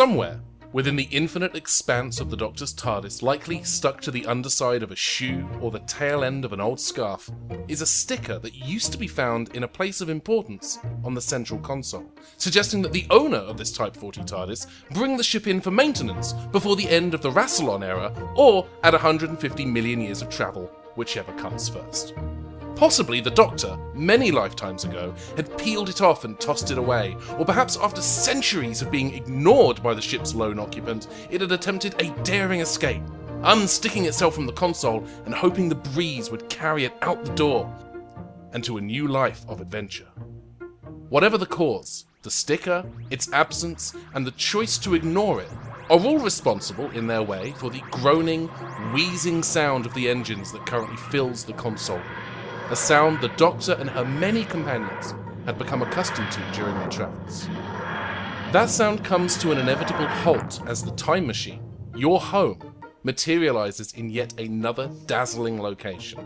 Somewhere, within the infinite expanse of the Doctor's TARDIS, likely stuck to the underside of a shoe or the tail end of an old scarf, is a sticker that used to be found in a place of importance on the central console, suggesting that the owner of this Type 40 TARDIS bring the ship in for maintenance before the end of the Rassilon era or at 150 million years of travel, whichever comes first. Possibly the Doctor, many lifetimes ago, had peeled it off and tossed it away, or perhaps after centuries of being ignored by the ship's lone occupant, it had attempted a daring escape, unsticking itself from the console and hoping the breeze would carry it out the door and to a new life of adventure. Whatever the cause, the sticker, its absence, and the choice to ignore it are all responsible in their way for the groaning, wheezing sound of the engines that currently fills the console a sound the Doctor and her many companions had become accustomed to during their travels. That sound comes to an inevitable halt as the time machine, your home, materializes in yet another dazzling location.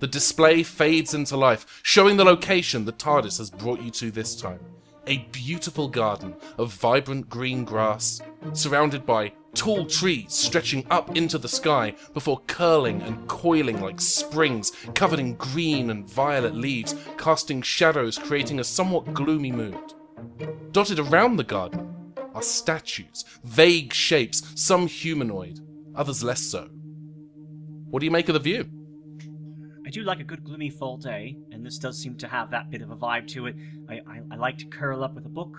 The display fades into life, showing the location the TARDIS has brought you to this time. A beautiful garden of vibrant green grass, surrounded by tall trees stretching up into the sky before curling and coiling like springs covered in green and violet leaves, casting shadows, creating a somewhat gloomy mood. Dotted around the garden are statues, vague shapes, some humanoid, others less so. What do you make of the view? Do like a good gloomy fall day, and this does seem to have that bit of a vibe to it. I, I, I like to curl up with a book,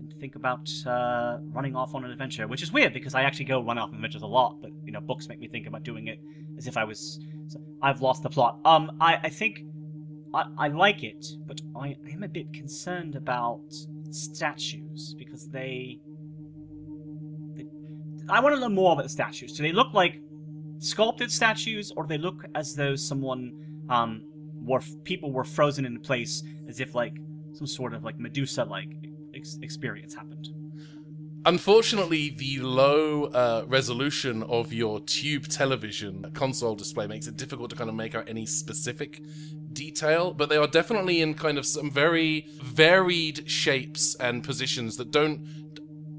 and think about uh, running off on an adventure, which is weird because I actually go run off on adventures a lot, but you know, books make me think about doing it as if I was. So I've lost the plot. Um, I, I think I, I like it, but I am a bit concerned about statues because they. they I want to know more about the statues. Do they look like sculpted statues, or do they look as though someone um, were people were frozen in place, as if like some sort of like Medusa like ex- experience happened. Unfortunately, the low uh, resolution of your tube television console display makes it difficult to kind of make out any specific detail, but they are definitely in kind of some very varied shapes and positions that don't.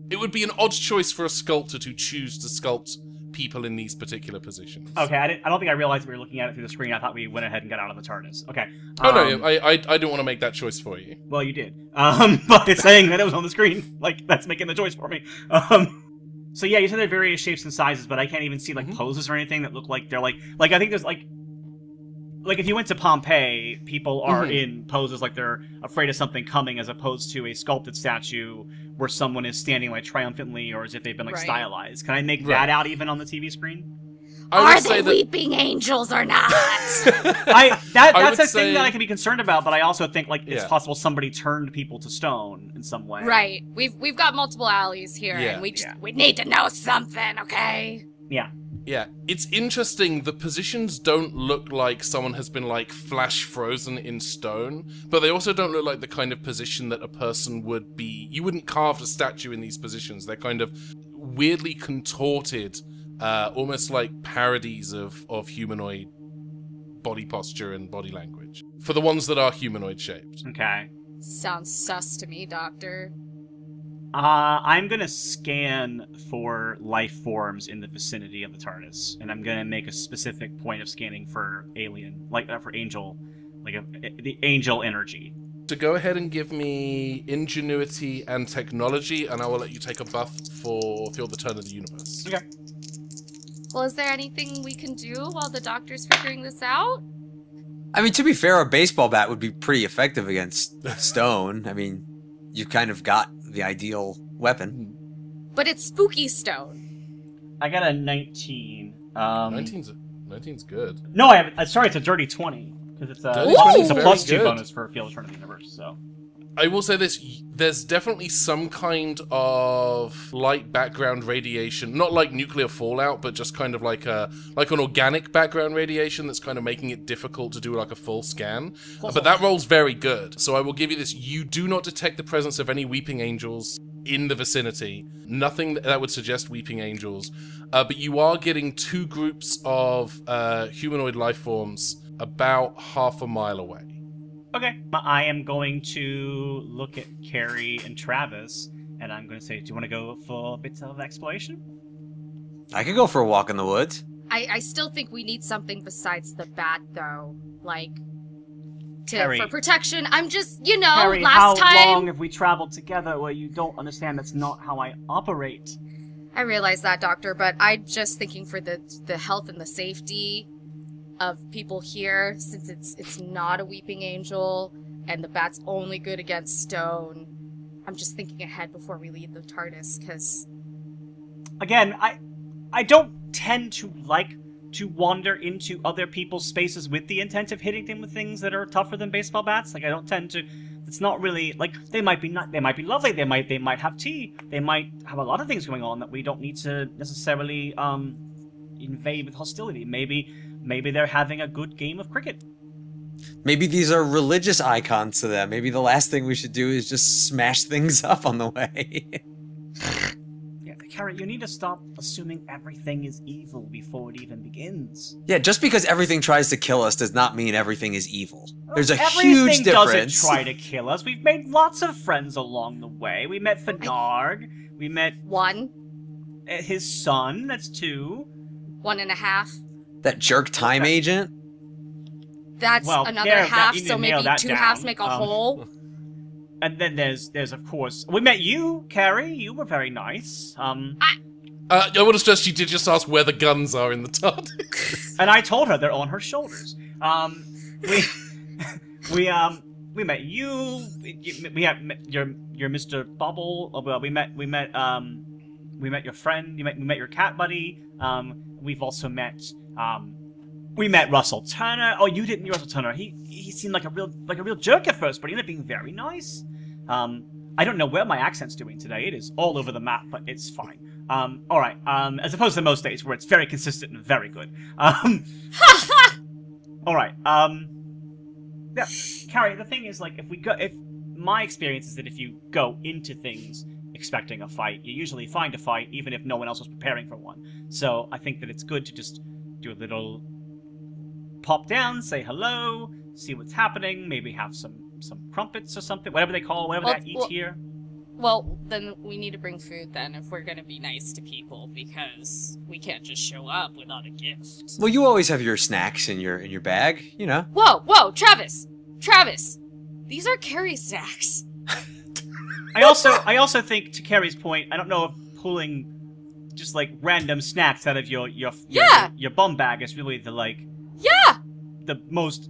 It would be an odd choice for a sculptor to choose to sculpt people in these particular positions. Okay, I, I, don't think I realized we were looking at it through the screen. I thought we went ahead and got out of the TARDIS. Okay. Oh um, no, I, I I didn't want to make that choice for you. Well, you did. Um, by saying that it was on the screen, like that's making the choice for me. Um. So yeah, you said they're various shapes and sizes, but I can't even see like mm-hmm. poses or anything that look like they're like like I think there's like like if you went to Pompeii, people are mm-hmm. in poses like they're afraid of something coming, as opposed to a sculpted statue where someone is standing like triumphantly or as if they've been like right. stylized. Can I make right. that out even on the TV screen? Are they that... weeping angels or not? I that that's I a say... thing that I can be concerned about, but I also think like it's yeah. possible somebody turned people to stone in some way. Right. We've we've got multiple alleys here, yeah. and we just yeah. we need to know something, okay? Yeah. Yeah, it's interesting. The positions don't look like someone has been like flash frozen in stone, but they also don't look like the kind of position that a person would be. You wouldn't carve a statue in these positions. They're kind of weirdly contorted, uh, almost like parodies of of humanoid body posture and body language. For the ones that are humanoid shaped. Okay. Sounds sus to me, Doctor. Uh, I'm gonna scan for life forms in the vicinity of the TARDIS, and I'm gonna make a specific point of scanning for alien, like uh, for angel, like a, the angel energy. To go ahead and give me ingenuity and technology, and I will let you take a buff for feel the turn of the universe. Okay. Well, is there anything we can do while the doctor's figuring this out? I mean, to be fair, a baseball bat would be pretty effective against stone. I mean, you kind of got the ideal weapon. But it's spooky stone. I got a 19. Um, 19's, 19's good. No, I have. Uh, sorry, it's a dirty 20 because it's a, it's a plus two bonus for Feel the Turn of the Universe. So I will say this: there's definitely some kind of light background radiation, not like nuclear fallout, but just kind of like a like an organic background radiation that's kind of making it difficult to do like a full scan. But that roll's very good, so I will give you this: you do not detect the presence of any weeping angels in the vicinity. Nothing that would suggest weeping angels, uh, but you are getting two groups of uh, humanoid life forms about half a mile away. Okay. I am going to look at Carrie and Travis and I'm going to say, do you want to go for a bit of exploration? I could go for a walk in the woods. I, I still think we need something besides the bat, though. Like, to, Harry. for protection. I'm just, you know, Harry, last how time. long have we traveled together where you don't understand that's not how I operate? I realize that, Doctor, but I'm just thinking for the the health and the safety of people here, since it's it's not a weeping angel and the bat's only good against stone. I'm just thinking ahead before we leave the TARDIS, because Again, I I don't tend to like to wander into other people's spaces with the intent of hitting them with things that are tougher than baseball bats. Like I don't tend to. It's not really like they might be not. They might be lovely. They might they might have tea. They might have a lot of things going on that we don't need to necessarily um invade with hostility. Maybe maybe they're having a good game of cricket. Maybe these are religious icons to them. Maybe the last thing we should do is just smash things up on the way. Yeah, Carrot, you need to stop assuming everything is evil before it even begins. yeah, just because everything tries to kill us does not mean everything is evil. There's a Everything huge difference. Everything doesn't try to kill us. We've made lots of friends along the way. We met Fenarg. We met one, uh, his son. That's two. one and a half. That jerk time Okay. agent. That's Well, another there, that- half, you need so to nail maybe two down. halves make a Um, whole. And then there's there's of course we met you, Carrie. You were very nice. Um, Uh, I want to stress she did just ask where the guns are in the TARDIS. and I told her they're on her shoulders. Um, we we um we met you. We we had your your Mr. Bubble. oh, Well, we met we met um we met your friend. You met we met your cat buddy. Um, we've also met um we met Russell Turner. Oh, you didn't meet Russell Turner. He he seemed like a real like a real jerk at first, but he ended up being very nice. Um, I don't know where my accent's doing today. It is all over the map, but it's fine. Um, all right. Um, as opposed to most days where it's very consistent and very good. Um, all right. Um, yeah, Carrie. The thing is, like, if we go, if my experience is that if you go into things expecting a fight, you usually find a fight, even if no one else was preparing for one. So I think that it's good to just do a little pop down, say hello, see what's happening, maybe have some some crumpets or something, whatever they call, whatever Well, they eat well- here. Well, then we need to bring food then if we're gonna be nice to people because we can't just show up without a gift. Well, you always have your snacks in your in your bag, you know. Whoa, whoa, Travis! Travis! These are Carrie snacks. I also I also think to Carrie's point, I don't know if pulling just like random snacks out of your your your, Yeah. your bum bag is really the like Yeah! the most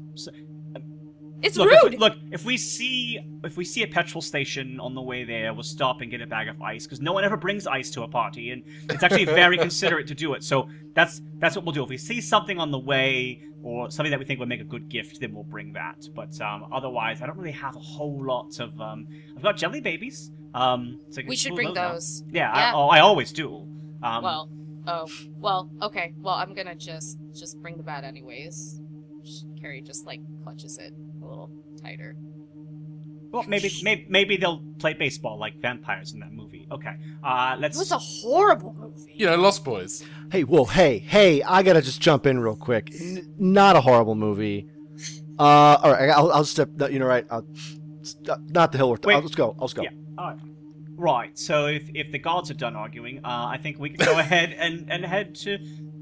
It's look, rude! If, look, if we see if we see a petrol station on the way there, we'll stop and get a bag of ice because no one ever brings ice to a party, and it's actually very considerate to do it. So that's that's what we'll do. If we see something on the way or something that we think would make a good gift, then we'll bring that. But um, otherwise, I don't really have a whole lot of. Um, I've got jelly babies. Um, so we should bring out. those. Yeah, Yeah. I, oh, I always do. Um, well, oh, well, okay. Well, I'm gonna just just bring the bat anyways. Carrie just like clutches it a little tighter. well, maybe maybe maybe they'll play baseball like vampires in that movie. Okay, uh, It let's. It was a horrible movie. Yeah, Lost Boys. Hey, whoa, hey, hey! I gotta just jump in real quick. N- not a horrible movie. Uh, all right, I'll, I'll step. You know, right? I'll, not the hill. We're Wait. I'll, let's go. Let's go. Yeah. Alright. Right. So if if the gods are done arguing, uh, I think we can go ahead and, and head to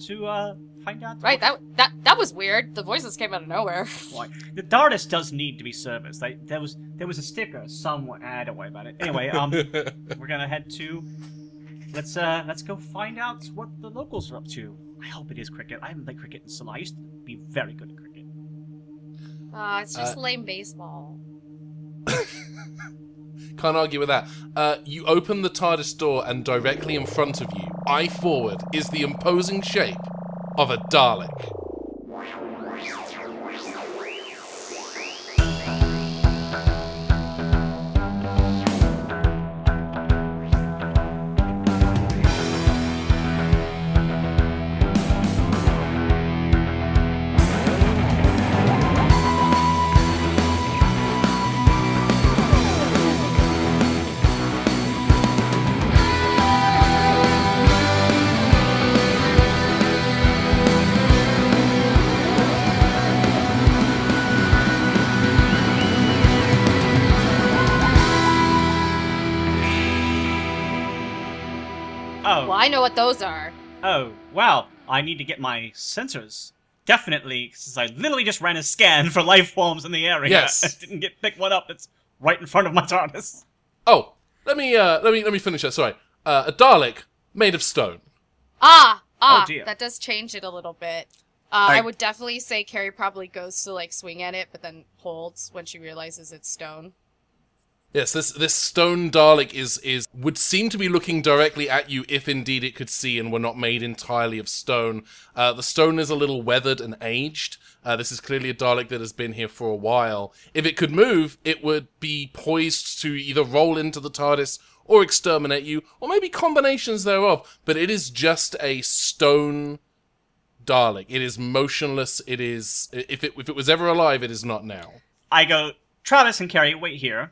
to uh, find out. Right? That that that was weird. The voices came out of nowhere. Why. The TARDIS does need to be serviced. Like, there was there was a sticker somewhere. Ah, don't worry about it. Anyway, um, we're gonna head to. Let's uh let's go find out what the locals are up to. I hope it is cricket. I haven't played cricket in so long. I used to be very good at cricket. Uh, it's just Uh, lame baseball. Can't argue with that. Uh, you open the TARDIS door, and directly in front of you, eye forward, is the imposing shape of a Dalek. I know what those are. Oh, wow. I need to get my sensors. Definitely, since I literally just ran a scan for life forms in the area. Yes. I didn't get pick one up that's right in front of my TARDIS. Oh, let me uh, let me let me finish that. Sorry, uh, a Dalek made of stone. Ah, ah, Oh, dear. that does change it a little bit. Uh, I, I- would definitely say Carrie probably goes to like swing at it, but then holds when she realizes it's stone. Yes, this this stone Dalek is is would seem to be looking directly at you if indeed it could see and were not made entirely of stone. Uh, the stone is a little weathered and aged. Uh, this is clearly a Dalek that has been here for a while. If it could move, it would be poised to either roll into the TARDIS or exterminate you, or maybe combinations thereof. But it is just a stone Dalek. It is motionless. It is if it if it was ever alive, it is not now. I go, Travis and Carrie, wait here.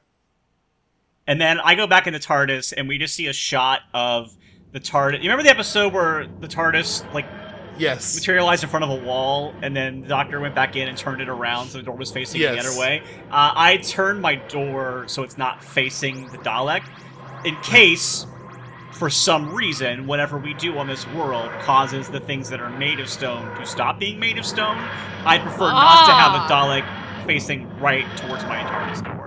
And then I go back into TARDIS, and we just see a shot of the TARDIS. You remember the episode where the TARDIS, like, Yes. materialized in front of a wall, and then the doctor went back in and turned it around so the door was facing the other way. Uh, I turned my door so it's not facing the Dalek, in case, for some reason, whatever we do on this world causes the things that are made of stone to stop being made of stone. I prefer not to have a Dalek facing right towards my TARDIS door.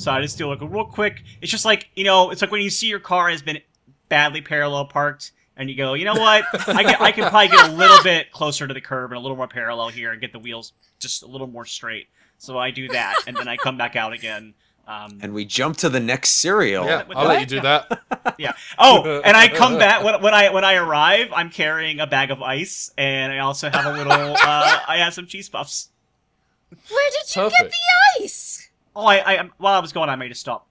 So I just do like a real quick. It's just like you know, it's like when you see your car has been badly parallel parked, and you go, you know what? I can, I can probably get a little bit closer to the curb and a little more parallel here, and get the wheels just a little more straight. So I do that, and then I come back out again. Um, And we jump to the next serial. Yeah, I'll the- let you do that. yeah. Oh, and I come back when, when I when I arrive. I'm carrying a bag of ice, and I also have a little. Uh, I have some cheese puffs. Where did you get the ice? Oh, I, I while I was going, I made a stop.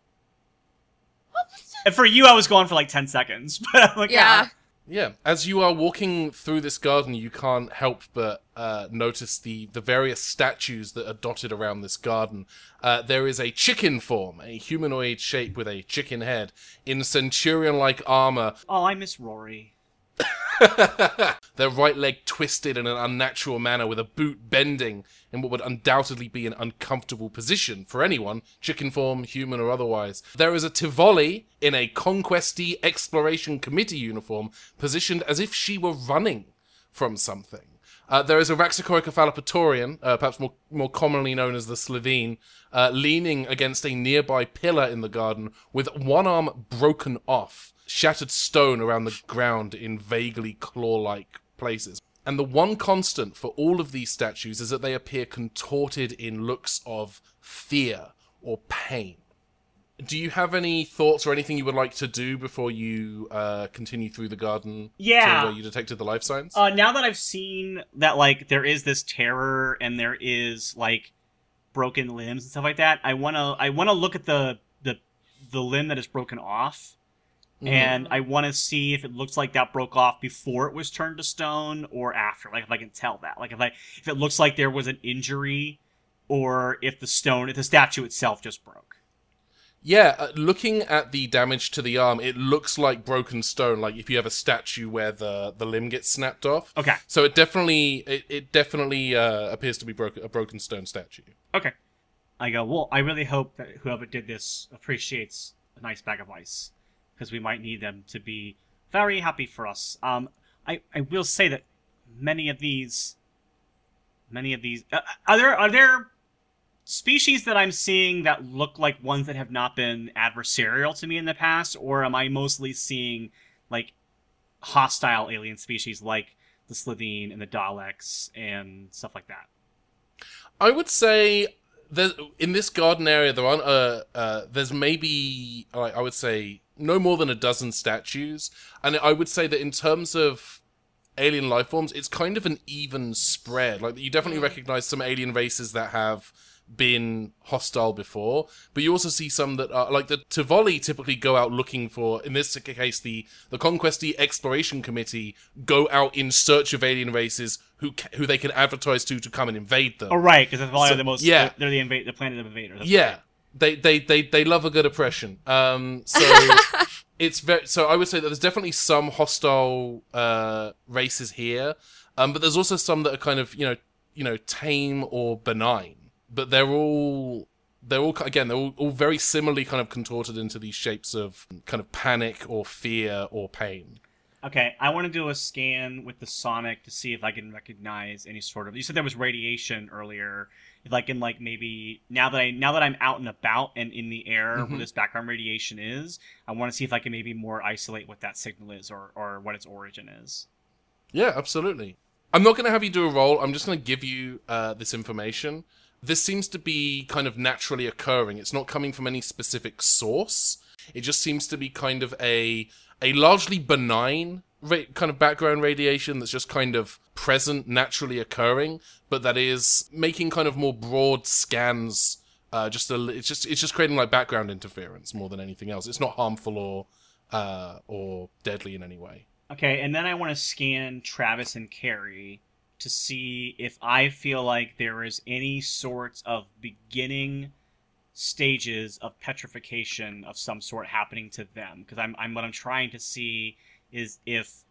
And for you, I was going for like ten seconds. But I'm like, Yeah. Yeah, as you are walking through this garden, you can't help but uh, notice the, the various statues that are dotted around this garden. Uh, there is a chicken form, a humanoid shape with a chicken head, in centurion like armor, Oh, I miss Rory. their right leg twisted in an unnatural manner with a boot bending in what would undoubtedly be an uncomfortable position for anyone, chicken form, human or otherwise. There is a Tivoli in a Conquesty Exploration Committee uniform, positioned as if she were running from something. Uh, there is a Raxacoricofallapatorian, uh, perhaps more, more commonly known as the Slitheen, uh, leaning against a nearby pillar in the garden with one arm broken off, shattered stone around the ground in vaguely claw like places. And the one constant for all of these statues is that they appear contorted in looks of fear or pain. Do you have any thoughts or anything you would like to do before you uh, continue through the garden Yeah. to where you detected the life signs? Uh, now that I've seen that, like, there is this terror and there is like broken limbs and stuff like that, I wanna I wanna look at the the the limb that is broken off, Mhm. and I want to see if it looks like that broke off before it was turned to stone or after. Like if I can tell that. Like if I if it looks like there was an injury, or if the stone if the statue itself just broke. Yeah, uh, looking at the damage to the arm, it looks like broken stone. Like if you have a statue where the the limb gets snapped off. Okay. So it definitely it, it definitely uh, appears to be broken, a broken stone statue. Okay. I go, well, I really hope that whoever did this appreciates a nice bag of ice. Because we might need them to be very happy for us. Um, I, I will say that many of these. Many of these. Uh, are there are there species that I'm seeing that look like ones that have not been adversarial to me in the past? Or am I mostly seeing, like, hostile alien species like the Slitheen and the Daleks and stuff like that? I would say in this garden area there aren't uh, uh there's maybe I would say no more than a dozen statues, and I would say that in terms of alien life forms, it's kind of an even spread. Like you definitely hmm. recognize some alien races that have been hostile before, but you also see some that are like the Tivoli typically go out looking for. In this case, the the Conquesty Exploration Committee go out in search of alien races who ca- who they can advertise to to come and invade them. Oh, right, because they're So- the most. yeah. they're the invade, the planet of invaders. That's Yeah, they, they they they love a good oppression. Um, so it's very so I would say that there's definitely some hostile uh races here, um, but there's also some that are kind of you know you know tame or benign, but they're all. They're all again. They're all, all very similarly kind of contorted into these shapes of kind of panic or fear or pain. Okay, I want to do a scan with the sonic to see if I can recognize any sort of. You said there was radiation earlier. If I can, like, maybe now that I now that I'm out and about and in the air Mhm. where this background radiation is, I want to see if I can maybe more isolate what that signal is or or what its origin is. Yeah, absolutely. I'm not going to have you do a roll. I'm just going to give you uh, this information. This seems to be kind of naturally occurring. It's not coming from any specific source. It just seems to be kind of a a largely benign ra- kind of background radiation that's just kind of present, naturally occurring, but that is making kind of more broad scans. Uh, just a, it's just it's just creating like background interference more than anything else. It's not harmful or uh, or deadly in any way. Okay, and then I want to scan Travis and Carrie to see if I feel like there is any sorts of beginning stages of petrification of some sort happening to them. Because I'm, I'm what I'm trying to see is if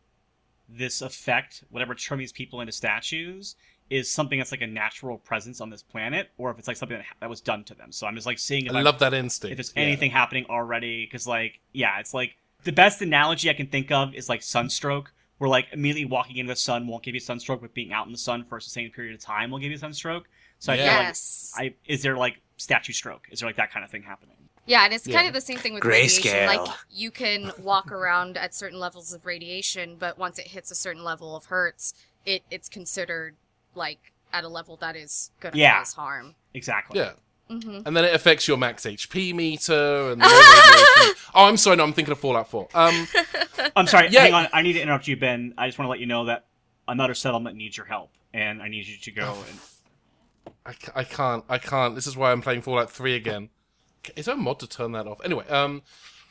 this effect, whatever turning these people into statues, is something that's like a natural presence on this planet, or if it's like something that, that was done to them. So I'm just like seeing if I I'm- love that instinct. if there's Yeah. anything happening already because like yeah it's like the best analogy i can think of is like sunstroke where like immediately walking into the sun won't give you sunstroke but being out in the sun for a sustained period of time will give you sunstroke so i Yeah. feel like i is there like statue stroke is there like that kind of thing happening Yeah, and it's Yeah. kind of the same thing with radiation. Like you can walk around at certain levels of radiation, but once it hits a certain level of hertz, it it's considered like at a level that is going to Yeah. cause harm. exactly Yeah. hmm And then it affects your max HP meter and the. Oh, I'm sorry, no, I'm thinking of Fallout 4. Um, i'm sorry Yeah. hang on i need to interrupt you ben i just want to let you know that another settlement needs your help and i need you to go and I, I can't, I can't. This is why I'm playing Fallout 3 again. Is there a mod to turn that off? Anyway, um,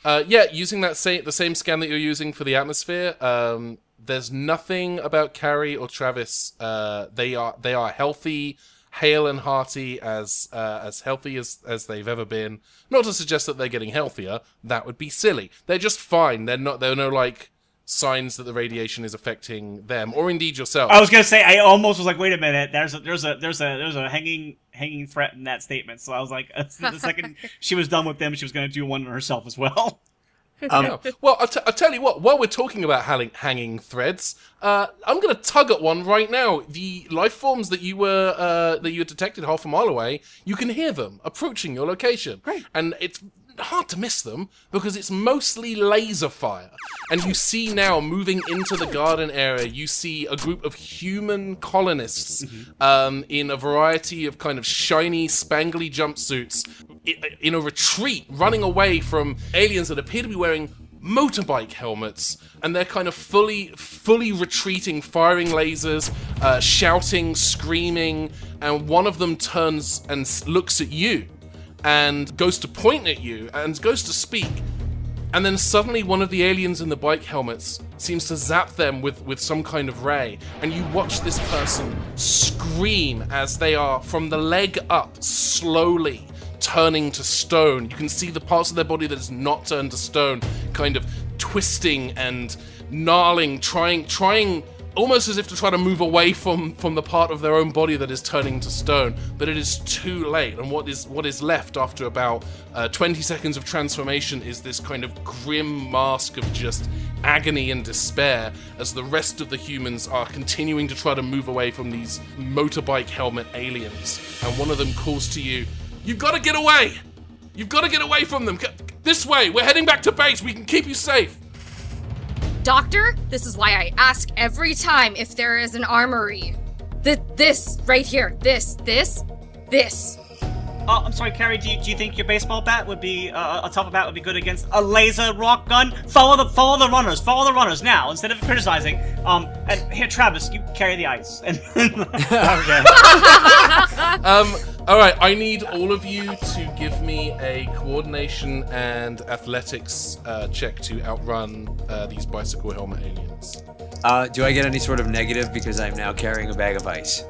uh, yeah, using that same the same scan that you're using for the atmosphere. Um, there's nothing about Carrie or Travis. Uh, they are they are healthy, hale and hearty, as uh, as healthy as as they've ever been. Not to suggest that they're getting healthier. That would be silly. They're just fine. They're not. There are no like signs that the radiation is affecting them or indeed yourself. I was gonna say I almost was like, wait a minute, there's a there's a there's a there's a hanging hanging threat in that statement. So I was like, the second she was done with them, she was gonna do one herself as well. Um, Yeah. Well, I'll, t- I'll tell you what, while we're talking about hang- hanging threads, uh, I'm going to tug at one right now. The life forms that you were uh, that you had detected half a mile away, you can hear them approaching your location. Great. And it's hard to miss them because it's mostly laser fire. And you see now moving into the garden area, you see a group of human colonists um, in a variety of kind of shiny, spangly jumpsuits in a retreat, running away from aliens that appear to be wearing motorbike helmets. And they're kind of fully fully retreating firing lasers uh, shouting screaming. And one of them turns and looks at you and goes to point at you and goes to speak and then suddenly one of the aliens in the bike helmets seems to zap them with, with some kind of ray. And you watch this person scream as they are from the leg up slowly turning to stone. You can see the parts of their body that is not turned to stone kind of twisting and gnarling, trying trying almost as if to try to move away from from the part of their own body that is turning to stone but it is too late. And what is what is left after about uh, 20 seconds of transformation is this kind of grim mask of just agony and despair as the rest of the humans are continuing to try to move away from these motorbike helmet aliens. And one of them calls to you you've got to get away! You've got to get away from them! This way! We're heading back to base! We can keep you safe Doctor, this is why I ask every time if there is an armory. Th- this right here. This, this, this. Oh, I'm sorry, Carrie. Do you, do you think your baseball bat would be uh, a tough bat would be good against a laser rock gun? Follow the follow the runners. Follow the runners now instead of criticizing. Um, and here, Travis, you carry the ice. And okay. Um, all right, I need all of you to give me a coordination and athletics uh, check to outrun uh, these bicycle helmet aliens. Uh, do I get any sort of negative because I'm now carrying a bag of ice?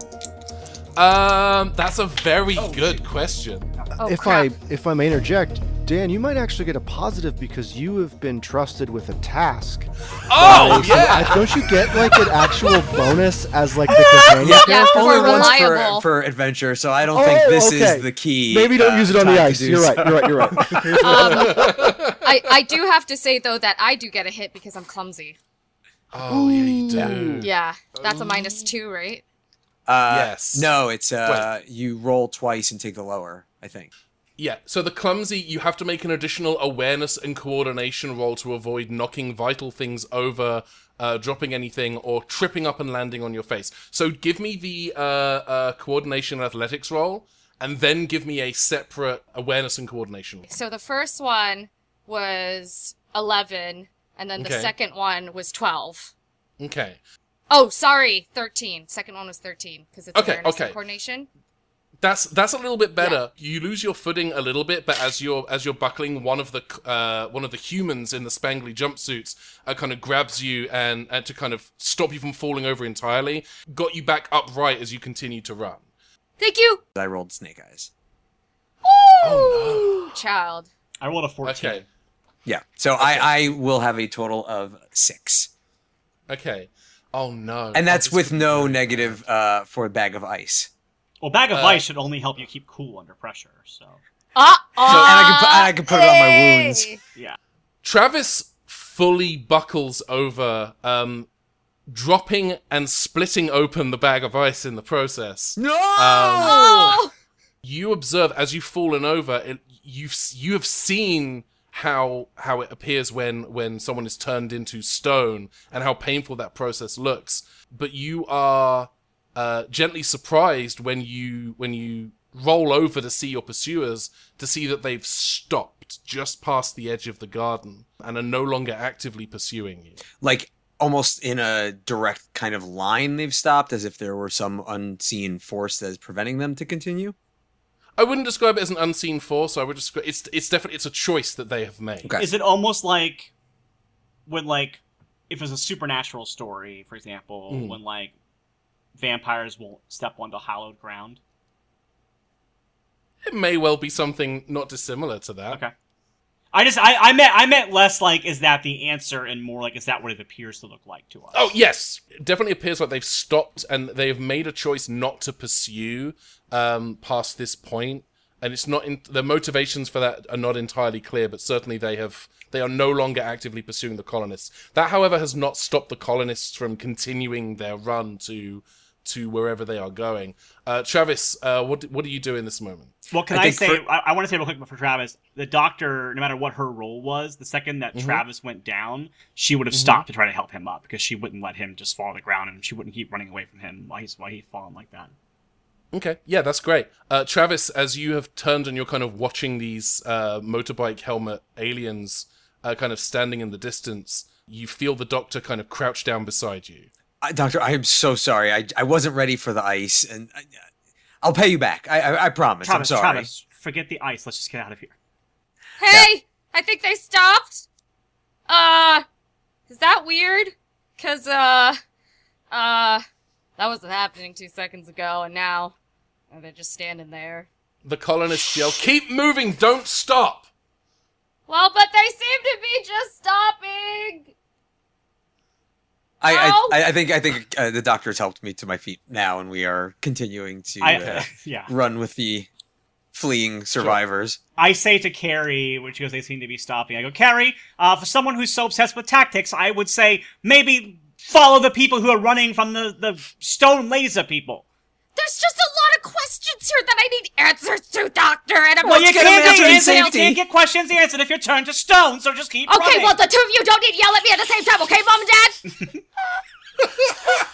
Um, that's a very good question. Oh, if crap. I if I may interject, Dan, you might actually get a positive because you have been trusted with a task. Oh So yeah, I- don't you get like an actual bonus as like the companion? Yeah, character? for only once reliable. for, for adventure, so I don't think Oh, this okay. is the key. Maybe don't uh, use it on the ice. You're right. You're right. You're right. Um, I, I do have to say though that I do get a hit because I'm clumsy. Oh yeah, you do. Yeah, that's a minus two, right? Uh, Yes. No, it's uh, you roll twice and take the lower. I think. Yeah, so the clumsy, you have to make an additional awareness and coordination roll to avoid knocking vital things over, uh, dropping anything, or tripping up and landing on your face. So give me the uh, uh, coordination and athletics roll, and then give me a separate awareness and coordination roll. So the first one was 11, and then the Okay. second one was 12. Okay. Oh, sorry, 13. Second one was 13 because it's Okay, awareness okay. and coordination. That's that's a little bit better. Yeah. You lose your footing a little bit, but as you're as you're buckling, one of the uh, one of the humans in the spangly jumpsuits uh, kind of grabs you and, and to kind of stop you from falling over entirely, got you back upright as you continue to run. Thank you. I rolled snake eyes. Oh, Child. I rolled a 14. Okay, Yeah. So I I will have a total of six, okay. Oh no! and that's with no very negative uh, for a bag of ice. Well, bag of Uh, ice should only help you keep cool under pressure. So Ah, and I can put- and I can put it on my wounds. yeah, Travis fully buckles over, um, dropping and splitting open the bag of ice in the process. No. Oh, you observe as you've fallen over it, you've you have seen how how it appears when when someone is turned into stone and how painful that process looks. But you are uh, gently surprised when you when you roll over to see your pursuers to see that they've stopped just past the edge of the garden and are no longer actively pursuing you. Like almost in a direct kind of line they've stopped as if there were some unseen force that is preventing them to continue I wouldn't describe it as an unseen force. I would describe it's it's definitely it's a choice that they have made. Okay. is it almost like when like if it's a supernatural story, for example, Mm. when like vampires won't step onto hallowed ground? It may well be something not dissimilar to that. Okay. I just I, I meant I meant less like is that the answer and more like is that what it appears to look like to us? Oh yes, it definitely appears like they've stopped and they have made a choice not to pursue um, past this point, and it's not in, the motivations for that are not entirely clear, but certainly they have they are no longer actively pursuing the colonists. That, however, has not stopped the colonists from continuing their run to to wherever they are going. Uh, Travis, uh, what what do you do in this moment? Well, can I I, say? for- I, I want to say real quick for Travis. The doctor, no matter what her role was, the second that Mhm. Travis went down, she would have Mhm. stopped to try to help him up because she wouldn't let him just fall to the ground, and she wouldn't keep running away from him while he's while he's falling like that. Okay, yeah, that's great. Uh, Travis, as you have turned and you're kind of watching these uh, motorbike helmet aliens uh, kind of standing in the distance, you feel the doctor kind of crouch down beside you. I, doctor i am so sorry i, I wasn't ready for the ice and I, i'll pay you back i i, I promise Travis, i'm sorry Travis, forget the ice. Let's just get out of here. hey, I think they stopped. Uh, is that weird? Cause uh, uh, that wasn't happening two seconds ago, and now they're just standing there. The colonists yell, Keep moving, don't stop! Well, but they seem to be just stopping. I! I, I think I think uh, the doctor has helped me to my feet now, and we are continuing to I uh, yeah. run with the fleeing survivors. I say to Carrie, when she goes, they seem to be stopping. I go, Carrie, uh, for someone who's so obsessed with tactics, I would say maybe follow the people who are running from the, the stone laser people. There's just a lot of questions here that I need answers to, Doctor, and I'm Well, not you get can't, answered get in answers, you can't get questions answered if you're turned to stone, so just keep Okay, running. well, the two of you don't need to yell at me at the same time, okay, Mom and Dad?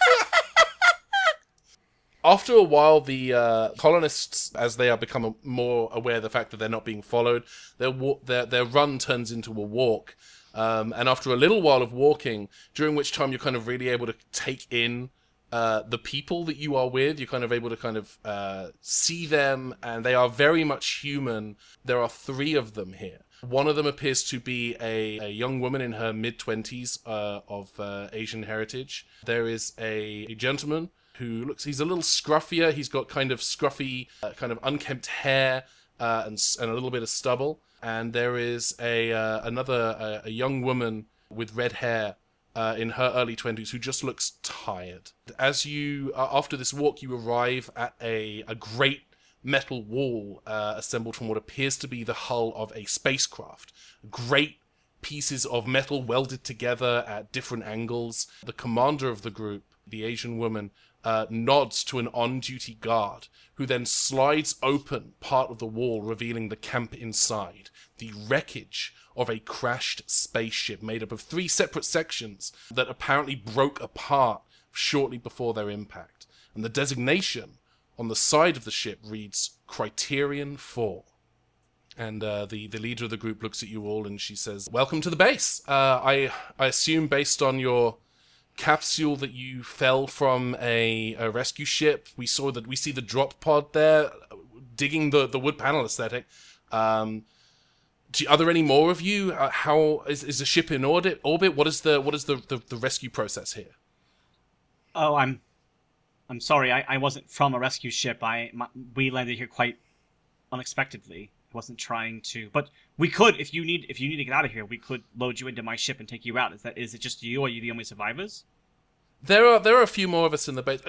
After a while, the uh, colonists, as they are become more aware of the fact that they're not being followed, their wa- their their run turns into a walk. Um, and after a little while of walking, during which time you're kind of really able to take in uh, the people that you are with, you're kind of able to kind of uh, see them, and they are very much human. There are three of them here. One of them appears to be a, a young woman in her mid 20s uh, of uh, Asian heritage. There is a, a gentleman who looks, he's a little scruffier. He's got kind of scruffy, uh, kind of unkempt hair uh, and, and a little bit of stubble. And there is a another a young woman with red hair uh, in her early 20s who just looks tired. As you, uh, after this walk, you arrive at a, a great metal wall uh, assembled from what appears to be the hull of a spacecraft. Great pieces of metal welded together at different angles. The commander of the group, the Asian woman, uh, nods to an on duty guard, who then slides open part of the wall, revealing the camp inside. The wreckage of a crashed spaceship made up of three separate sections that apparently broke apart shortly before their impact. And the designation on the side of the ship reads Criterion 4. And uh, the, the leader of the group looks at you all and she says, Welcome to the base. Uh, I, I assume, based on your capsule that you fell from a, a rescue ship. We saw that we see the drop pod there, digging the, the wood panel aesthetic. Um, do, are there any more of you? Uh, how is, is the ship in orbit? Orbit? What is the what is the, the, the rescue process here? Oh, I'm, I'm sorry. I, I wasn't from a rescue ship. I my, we landed here quite unexpectedly. I wasn't trying to, but we could if you need if you need to get out of here. We could load you into my ship and take you out. Is that is it just you? Or are you the only survivors? There are there are a few more of us in the base.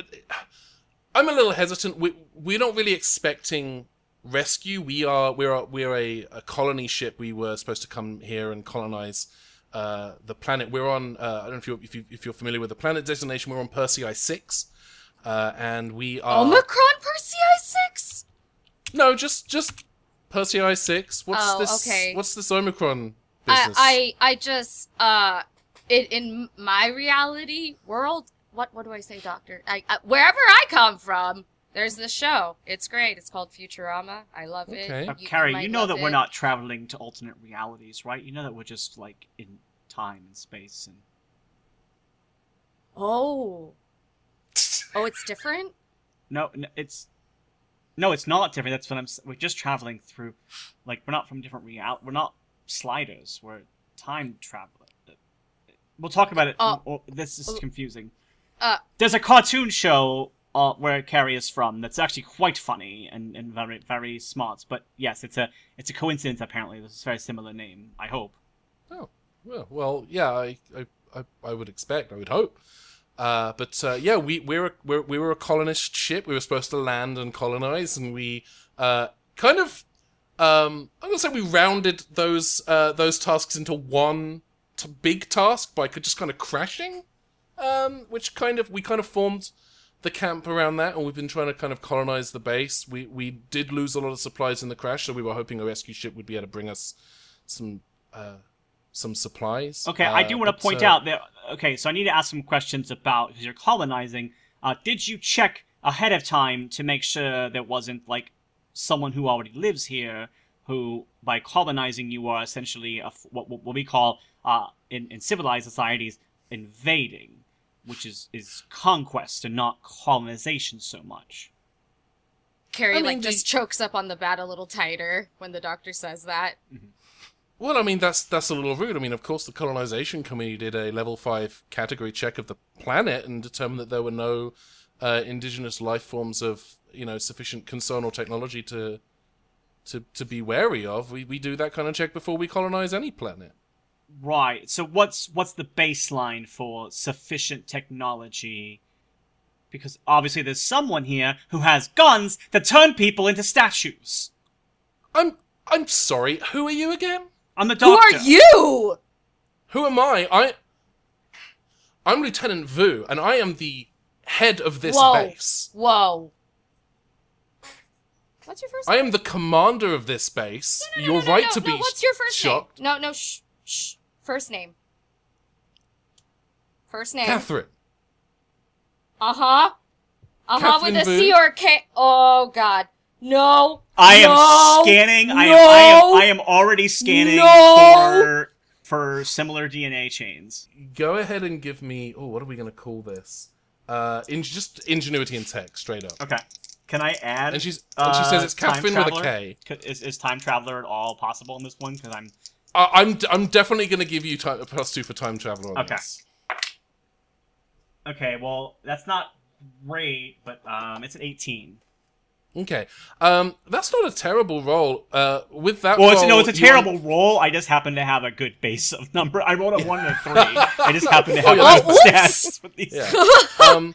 I'm a little hesitant. We we're not really expecting rescue. We are we're we're a, a colony ship. We were supposed to come here and colonize uh, the planet. We're on. Uh, I don't know if you're if, you, if you're familiar with the planet designation. We're on Persei six, uh, and we are Omicron Persei six. No, just just Persei six. What's Oh, this? okay. What's this Omicron I, business? I I just uh, it in my reality world. What what do I say, Doctor? I, I wherever I come from, there's the show. It's great. It's called Futurama. I love it. Okay. Uh, You- Carrie, might you know love that we're it. not traveling to alternate realities, right? You know that we're just like in time and space and Oh. Oh, it's different. no, n it's no, it's not different. That's what I'm. We're just traveling through, like we're not from different real. We're not sliders. We're time traveler. We'll talk about it. Oh, this is Oh. confusing. Uh. There's a cartoon show uh, where Carrie is from that's actually quite funny and, and very very smart. But yes, it's a it's a coincidence. Apparently, this is a very similar name. I hope. Oh, well, well, yeah, I, I, I, would expect, I would hope. Uh, but uh, yeah, we we're, a- we're we were a colonist ship. We were supposed to land and colonize, and we uh, kind of um, I'm gonna say we rounded those uh, those tasks into one t- big task by just kind of crashing, um, which kind of we kind of formed the camp around that, and we've been trying to kind of colonize the base. We we did lose a lot of supplies in the crash, so we were hoping a rescue ship would be able to bring us some uh, some supplies. Okay, I Uh, do want to point uh, out that. Okay, so I need to ask some questions about because you're colonizing. Uh, did you check ahead of time to make sure there wasn't like someone who already lives here who, by colonizing you, are essentially a what, what we call uh, in, in civilized societies invading, which is is conquest and not colonization so much. Carrie I mean, like the- just chokes up on the bat a little tighter when the doctor says that. Well, I mean that's that's a little rude. I mean, of course, the colonization committee did a level five category check of the planet and determined that there were no uh, indigenous life forms of you know sufficient concern or technology to to to be wary of. We we do that kind of check before we colonize any planet. Right. So what's what's the baseline for sufficient technology? Because obviously there's someone here who has guns that turn people into statues. I'm I'm sorry. Who are you again? I'm the doctor. Who are you? Who am I? I I'm Lieutenant Vu, and I am the head of this Whoa. base. Whoa. What's your first I name? am the commander of this base. No, no, You're no, no, right no, to no, be What's your first shocked. name? No, no, shh, shh. First name. First name. Catherine. Uh huh. Uh huh. With Catherine a C Vu? or a K. Oh God. No. I am no, scanning. I am, I am. I am already scanning No. for for similar DNA chains. Go ahead and give me. Oh, what are we going to call this? Uh, in, just ingenuity and tech, straight up. Okay. Can I add? And she's and she says it's uh, time Catherine with a traveler? K. C- Is, is time traveler at all possible in this one? Because I'm I, I'm I'm definitely going to give you time, plus two for time travel. on Okay. this. okay. Well, that's not great, but um, it's an 18. Okay. Um, that's not a terrible roll. Uh, with that. Well, it's, no, it's a you are- terrible roll. I just happen to have a good base of number. I rolled a one and a three. I just happen to have Oh, yeah, good that's- stats with these. Yeah. um,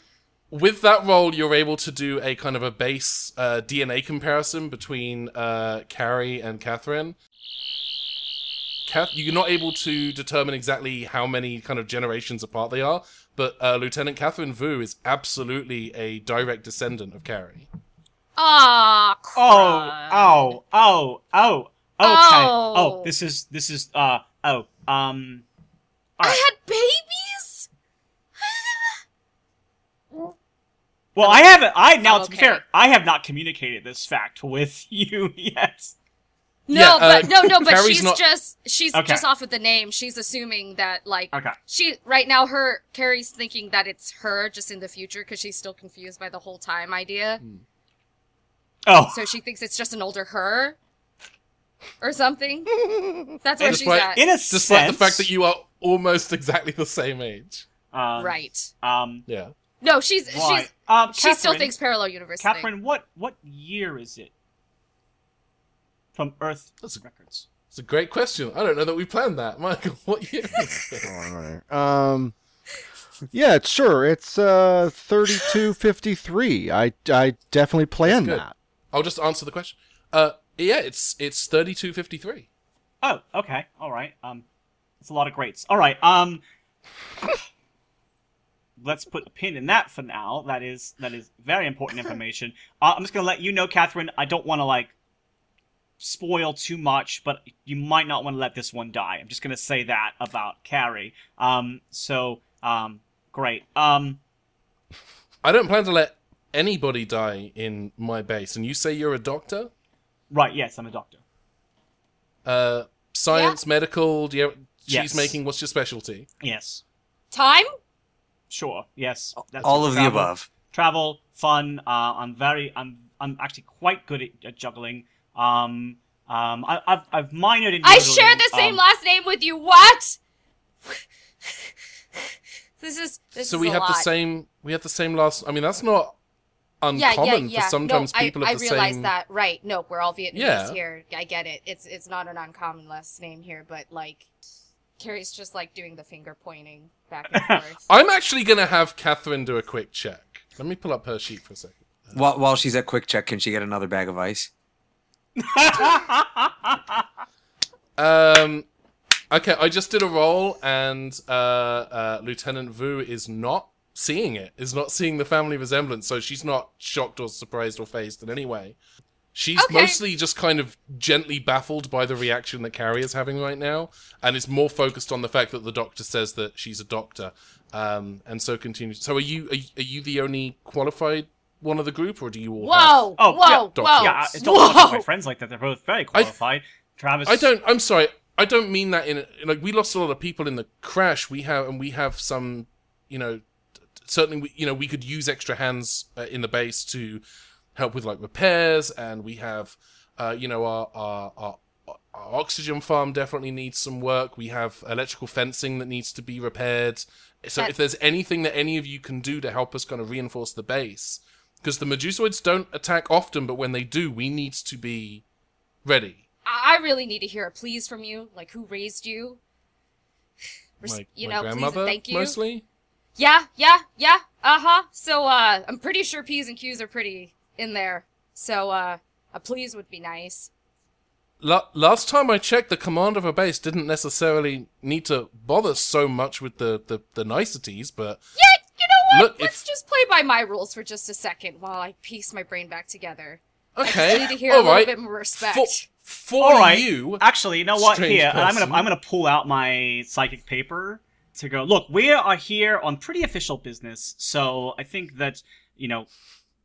with that roll, you're able to do a kind of a base uh, DNA comparison between uh, Carrie and Catherine. Kath, you're not able to determine exactly how many kind of generations apart they are, but uh, Lieutenant Catherine Vu is absolutely a direct descendant of Carrie. Ah, Oh, oh, oh, oh, okay. Oh. Oh, this is this is uh oh um. I had babies. Well, I haven't. I now to be fair, I have not communicated this fact with you yet. No, Yeah, uh, but no, no, but Carrie's she's not- just she's Okay. just off with the name. She's assuming that like Okay. she right now her Carrie's thinking that it's her just in the future because she's still confused by the whole time idea. Oh, So she thinks it's just an older her or something. That's where she's Despite- at. in a Despite sense, the fact that you are almost exactly the same age. um, right. Um, Yeah. No, she's right. she's um, she still thinks parallel universe. thing. Catherine, what what year is it? From Earth That's a- records. It's a great question. I don't know that we planned that. Michael, what year is it? Alright. Um. Yeah, sure. It's uh 3253. I I definitely planned good. that. I'll just answer the question. Uh, yeah, it's it's 3253. Oh, okay, all right. Um, it's a lot of greats. All right. Um, let's put a pin in that for now. That is that is very important information. Uh, I'm just gonna let you know, Catherine. I don't want to like spoil too much, but you might not want to let this one die. I'm just gonna say that about Carrie. Um, so um, great. Um, I don't plan to let anybody die in my base. And you say you're a doctor? right. Yes, I'm a doctor. Uh, science, medical. Do you, she's Yes. making. What's your specialty? Yes. Time? Sure. Yes. That's All it. of the above. travel, fun. Uh, I'm very, I'm, I'm actually quite good at, at juggling. Um, um, I, I've, I've minored in. I yodeling, share the same um, last name with you. What? this is this so is we a have the same. We have the same last. I mean, that's not uncommon yeah, yeah. for sometimes no, people I, have I the realize same. that. Right? No, we're all Vietnamese Yeah. here. I get it. It's it's not an uncommon last name here, but like, Carrie's just like doing the finger pointing back and forth. I'm actually gonna have Catherine do a quick check. Let me pull up her sheet for a second. While, while she's at quick check, can she get another bag of ice? Um, okay, I just did a roll, and uh, uh, Lieutenant Vu is not seeing it. Is not seeing the family resemblance, so she's not shocked or surprised or phased in any way. She's Okay. mostly just kind of gently baffled by the reaction that Carrie is having right now, and is more focused on the fact that the doctor says that she's a doctor, um, and so continues. So, are you are, are you the only qualified one of the group, or do you all? Whoa! Oh, whoa! yeah, doctor. whoa! yeah, I don't look at my friends like that. They're both very qualified. Travis. I don't. I'm sorry. I don't mean that in in- like we lost a lot of people in the crash. We have and we have some, you know, t- t- certainly we you know we could use extra hands uh, in the base to help with like repairs, and we have, uh, you know, our our. our our oxygen farm definitely needs some work. We have electrical fencing that needs to be repaired. So if there's anything that any of you can do to help us kind of reinforce the base, because the Medusoids don't attack often, but when they do, we need to be ready. I really need to hear a please from you. Like, who raised you? Res- my, you my know, please and grandmother, thank you. mostly. Yeah, yeah, yeah. Uh huh. So, uh, I'm pretty sure P's and Q's are pretty in there. So, uh, a please would be nice. La- last time I checked, the commander of a base didn't necessarily need to bother so much with the, the, the niceties, but Yeah, you? Look, Let's if- just play by my rules for just a second while I piece my brain back together. Okay. I okay, need to hear a all little right. bit more respect. For, for All right. you, Actually, you know what? Strange Here, I'm gonna I'm gonna pull out my psychic paper to go. Look, we are here on pretty official business, so I think that you know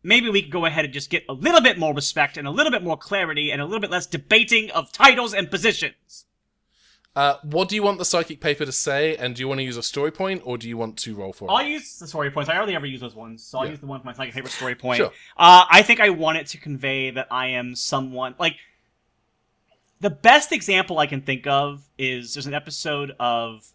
maybe we can go ahead and just get a little bit more respect and a little bit more clarity and a little bit less debating of titles and positions. Uh, what do you want the psychic paper to say, and do you want to use a story point, or do you want to roll for it? I'll use the story points. I hardly ever use those ones, so I'll Yeah. use the one for my psychic paper story point. Sure. Uh, I think I want it to convey that I am someone like. The best example I can think of is there's an episode of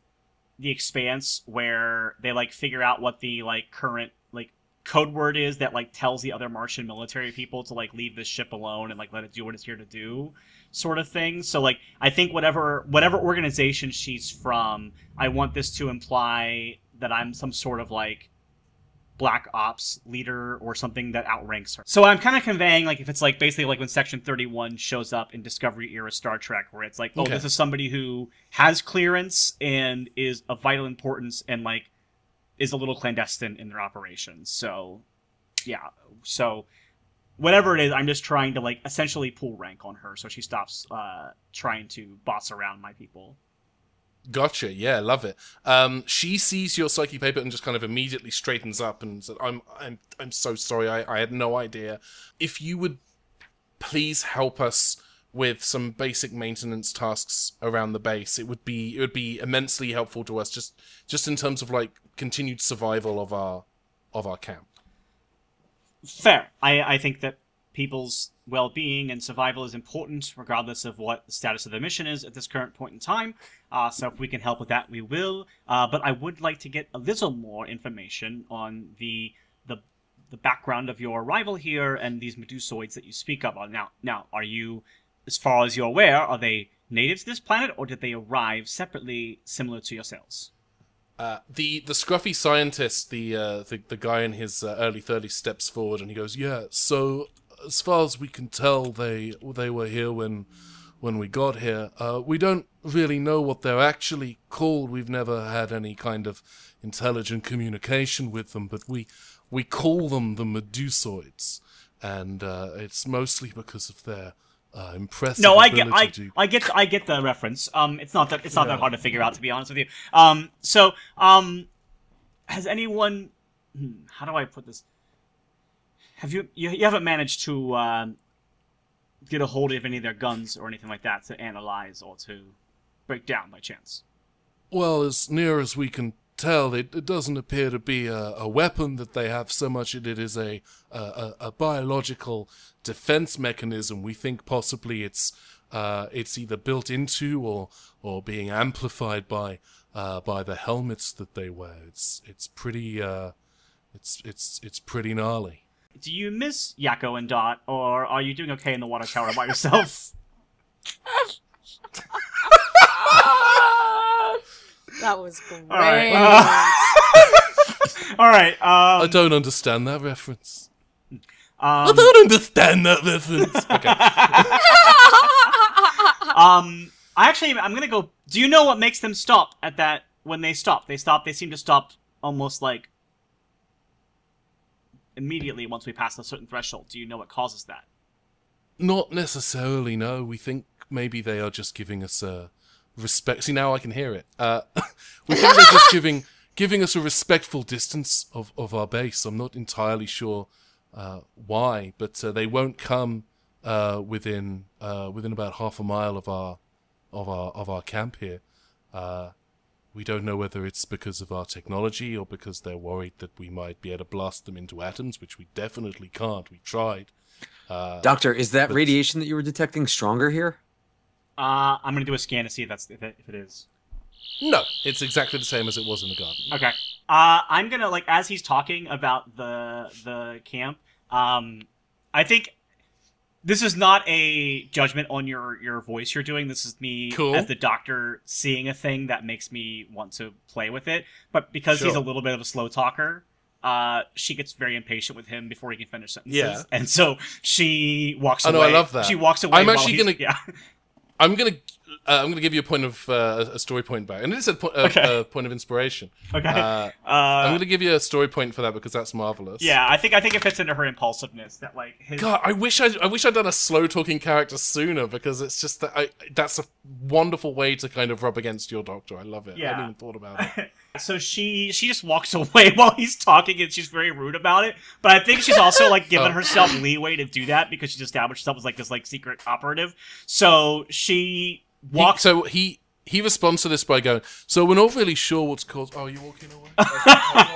The Expanse where they like figure out what the like current like code word is that like tells the other Martian military people to like leave this ship alone and like let it do what it's here to do, sort of thing. So like I think whatever whatever organization she's from, I want this to imply that I'm some sort of like black ops leader or something that outranks her. So I'm kind of conveying like if it's like basically like when Section 31 shows up in Discovery era Star Trek, where it's like, oh, Okay. this is somebody who has clearance and is of vital importance and like is a little clandestine in their operations. So yeah, so whatever it is, I'm just trying to like essentially pull rank on her so she stops uh, trying to boss around my people. Gotcha. Yeah, love it. Um, she sees your psychic paper and just kind of immediately straightens up and said, "I'm, I'm, I'm so sorry. I, I had no idea. If you would please help us with some basic maintenance tasks around the base, it would be, it would be immensely helpful to us. Just, just in terms of like continued survival of our, of our camp. Fair. I, I think that people's well being and survival is important, regardless of what the status of the mission is at this current point in time. Uh, so if we can help with that, we will. Uh, but I would like to get a little more information on the the the background of your arrival here and these medusoids that you speak of. Now, now, are you, as far as you're aware, are they natives to this planet, or did they arrive separately, similar to yourselves? Uh, the the scruffy scientist, the uh, the the guy in his uh, early thirties, steps forward and he goes, "Yeah. So as far as we can tell, they they were here when when we got here. Uh, we don't really know what they're actually called. We've never had any kind of intelligent communication with them, but we we call them the Medusoids, and uh, it's mostly because of their." Uh, impressive No, I get, I, to I get, I get the reference. Um, it's not that, it's not Yeah. that hard to figure out, to be honest with you. Um, so, um, has anyone? hmm, How do I put this? Have you, you, you haven't managed to um, get a hold of any of their guns or anything like that to analyze or to break down by chance? Well, as near as we can tell, it, it doesn't appear to be a, a weapon that they have so much as it is a, a, a, a biological defense mechanism. We think possibly it's uh, it's either built into or or being amplified by uh, by the helmets that they wear. It's it's pretty uh, it's it's it's pretty gnarly. Do you miss Yakko and Dot, or are you doing okay in the water tower by yourself? That was great. All right. All right. Um, I don't understand that reference. I um, don't understand that reference. Okay. Um, I actually, I'm gonna go. Do you know what makes them stop at that when they stop? They stop. They seem to stop almost like immediately once we pass a certain threshold. Do you know what causes that? Not necessarily, no. We think maybe they are just giving us a respect. See, now I can hear it. Uh, we think they're just giving giving us a respectful distance of, of our base. I'm not entirely sure uh, why, but uh, they won't come uh, within uh, within about half a mile of our of our of our camp here. Uh, we don't know whether it's because of our technology or because they're worried that we might be able to blast them into atoms, which we definitely can't. We tried. Uh, Doctor, is that But- radiation that you were detecting stronger here? Uh, I'm gonna do a scan to see if that's if it, if it is. No, it's exactly the same as it was in the garden. Okay. Uh, I'm gonna like as he's talking about the the camp. Um, I think this is not a judgment on your your voice you're doing. This is me Cool. as the doctor seeing a thing that makes me want to play with it. But because he's a little bit of a slow talker, uh, she gets very impatient with him before he can finish sentences. Yeah. And so she walks I away. know, I love that. She walks away. I'm actually gonna- Yeah. I'm gonna uh, I'm gonna give you a point of uh, a story point back, and it is a, po- a, Okay. a point of inspiration. Okay. Uh, Uh, I'm gonna give you a story point for that because that's marvelous. yeah, I think I think it fits into her impulsiveness that like his God, I wish I I wish I'd done a slow talking character sooner because it's just that I that's a wonderful way to kind of rub against your doctor. I love it. Yeah. I hadn't even thought about it. so she she just walks away while he's talking and she's very rude about it but i think she's also like given Oh. herself leeway to do that because she's established herself as like this like secret operative so she He- so he he responds to this by going, "So we're not really sure what's caused." Oh, you're walking away. Okay,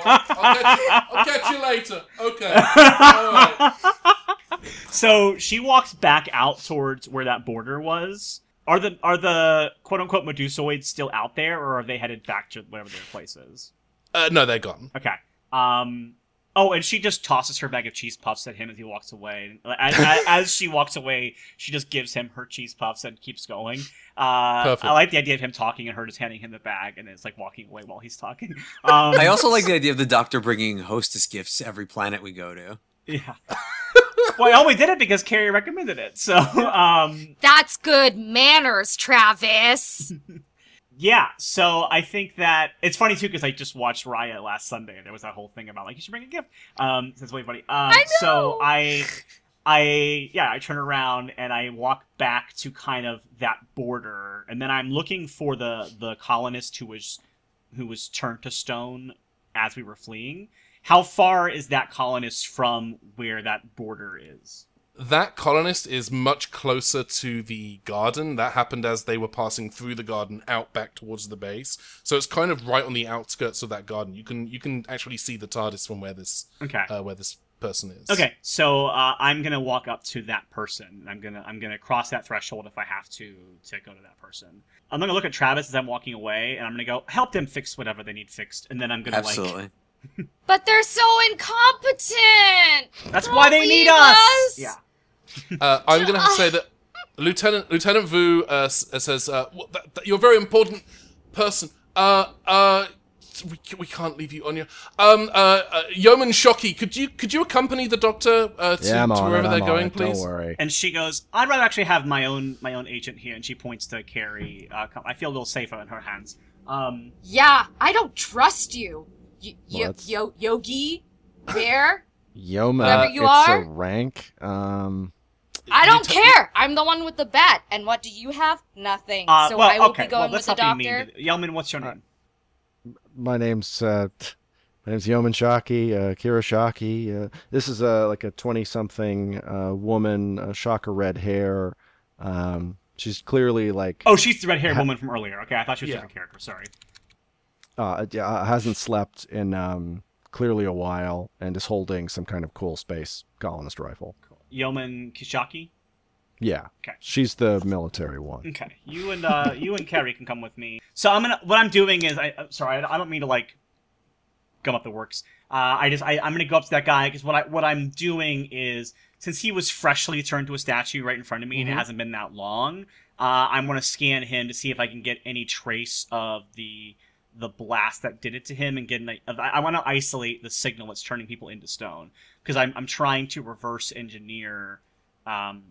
I'll, catch you, I'll catch you later. Okay. All right. so she walks back out towards where that border was are the are the quote unquote medusoids still out there or are they headed back to whatever their place is Uh, no, they're gone. Okay. Um, Oh, and she just tosses her bag of cheese puffs at him as he walks away. As, as, as she walks away, she just gives him her cheese puffs and keeps going. Uh, Perfect. I like the idea of him talking and her just handing him the bag and it's like walking away while he's talking. Um, I also like the idea of the doctor bringing hostess gifts every planet we go to. yeah. well, I only did it because Carrie recommended it. So, um, That's good manners, Travis. yeah. So I think that it's funny too because I just watched Riot last Sunday and there was that whole thing about like you should bring a gift. Um, so it's really funny. Um, I So. I, I yeah, I turn around and I walk back to kind of that border, and then I'm looking for the the colonist who was who was turned to stone as we were fleeing. How far is that colonist from where that border is? That colonist is much closer to the garden. That happened as they were passing through the garden out back towards the base. So it's kind of right on the outskirts of that garden. You can you can actually see the TARDIS from where this Okay. uh, where this person is. Okay, so uh, I'm gonna walk up to that person. I'm gonna I'm gonna cross that threshold if I have to to go to that person. I'm gonna look at Travis as I'm walking away, and I'm gonna go help them fix whatever they need fixed, and then I'm gonna like Absolutely. but they're so incompetent. that's Don't why they need us. us. Yeah. Uh, I'm going to have to say that Lieutenant Lieutenant Vu uh, uh, says, uh, "What- that, that you're a very important person. Uh, uh, we, we can't leave you on your um uh, uh Yeoman Shocky. Could you could you accompany the doctor uh, to, Yeah, to wherever it. they're I'm going, please? Don't worry. And she goes, I'd rather actually have my own my own agent here. And she points to Carrie. Uh, come- I feel a little safer in her hands. Um, Yeah, I don't trust you. Y- yo- yo- yogi, bear. Yoma, Whoever you it's are. a rank. Um, I don't Lieutenant- care. I'm the one with the bat. And what do you have? Nothing. uh, so well, I will okay. be going well, with the doctor. mean. To, Yelman, what's your name? my name's uh, my name's Yeoman Shocky, uh, Kira Shocky. Uh, this is uh, like a twenty-something uh, woman, uh, shocker red hair. Um, she's clearly like Oh, she's the red haired woman from earlier. Okay, I thought she was a different character. Sorry. uh, yeah, hasn't slept in um, clearly a while and is holding some kind of cool space colonist rifle. Yeoman Kishaki. Yeah, Okay. she's the military one. Okay, you and uh, you and Carrie can come with me. So I'm gonna. What I'm doing is, I I'm sorry, I, don't mean to like gum up the works. Uh, I just I, I'm gonna go up to that guy because what I what I'm doing is since he was freshly turned to a statue right in front of me and it Mhm. hasn't been that long, uh, I'm gonna scan him to see if I can get any trace of the the blast that did it to him and get an, I, I want to isolate the signal that's turning people into stone because I'm I'm trying to reverse engineer um,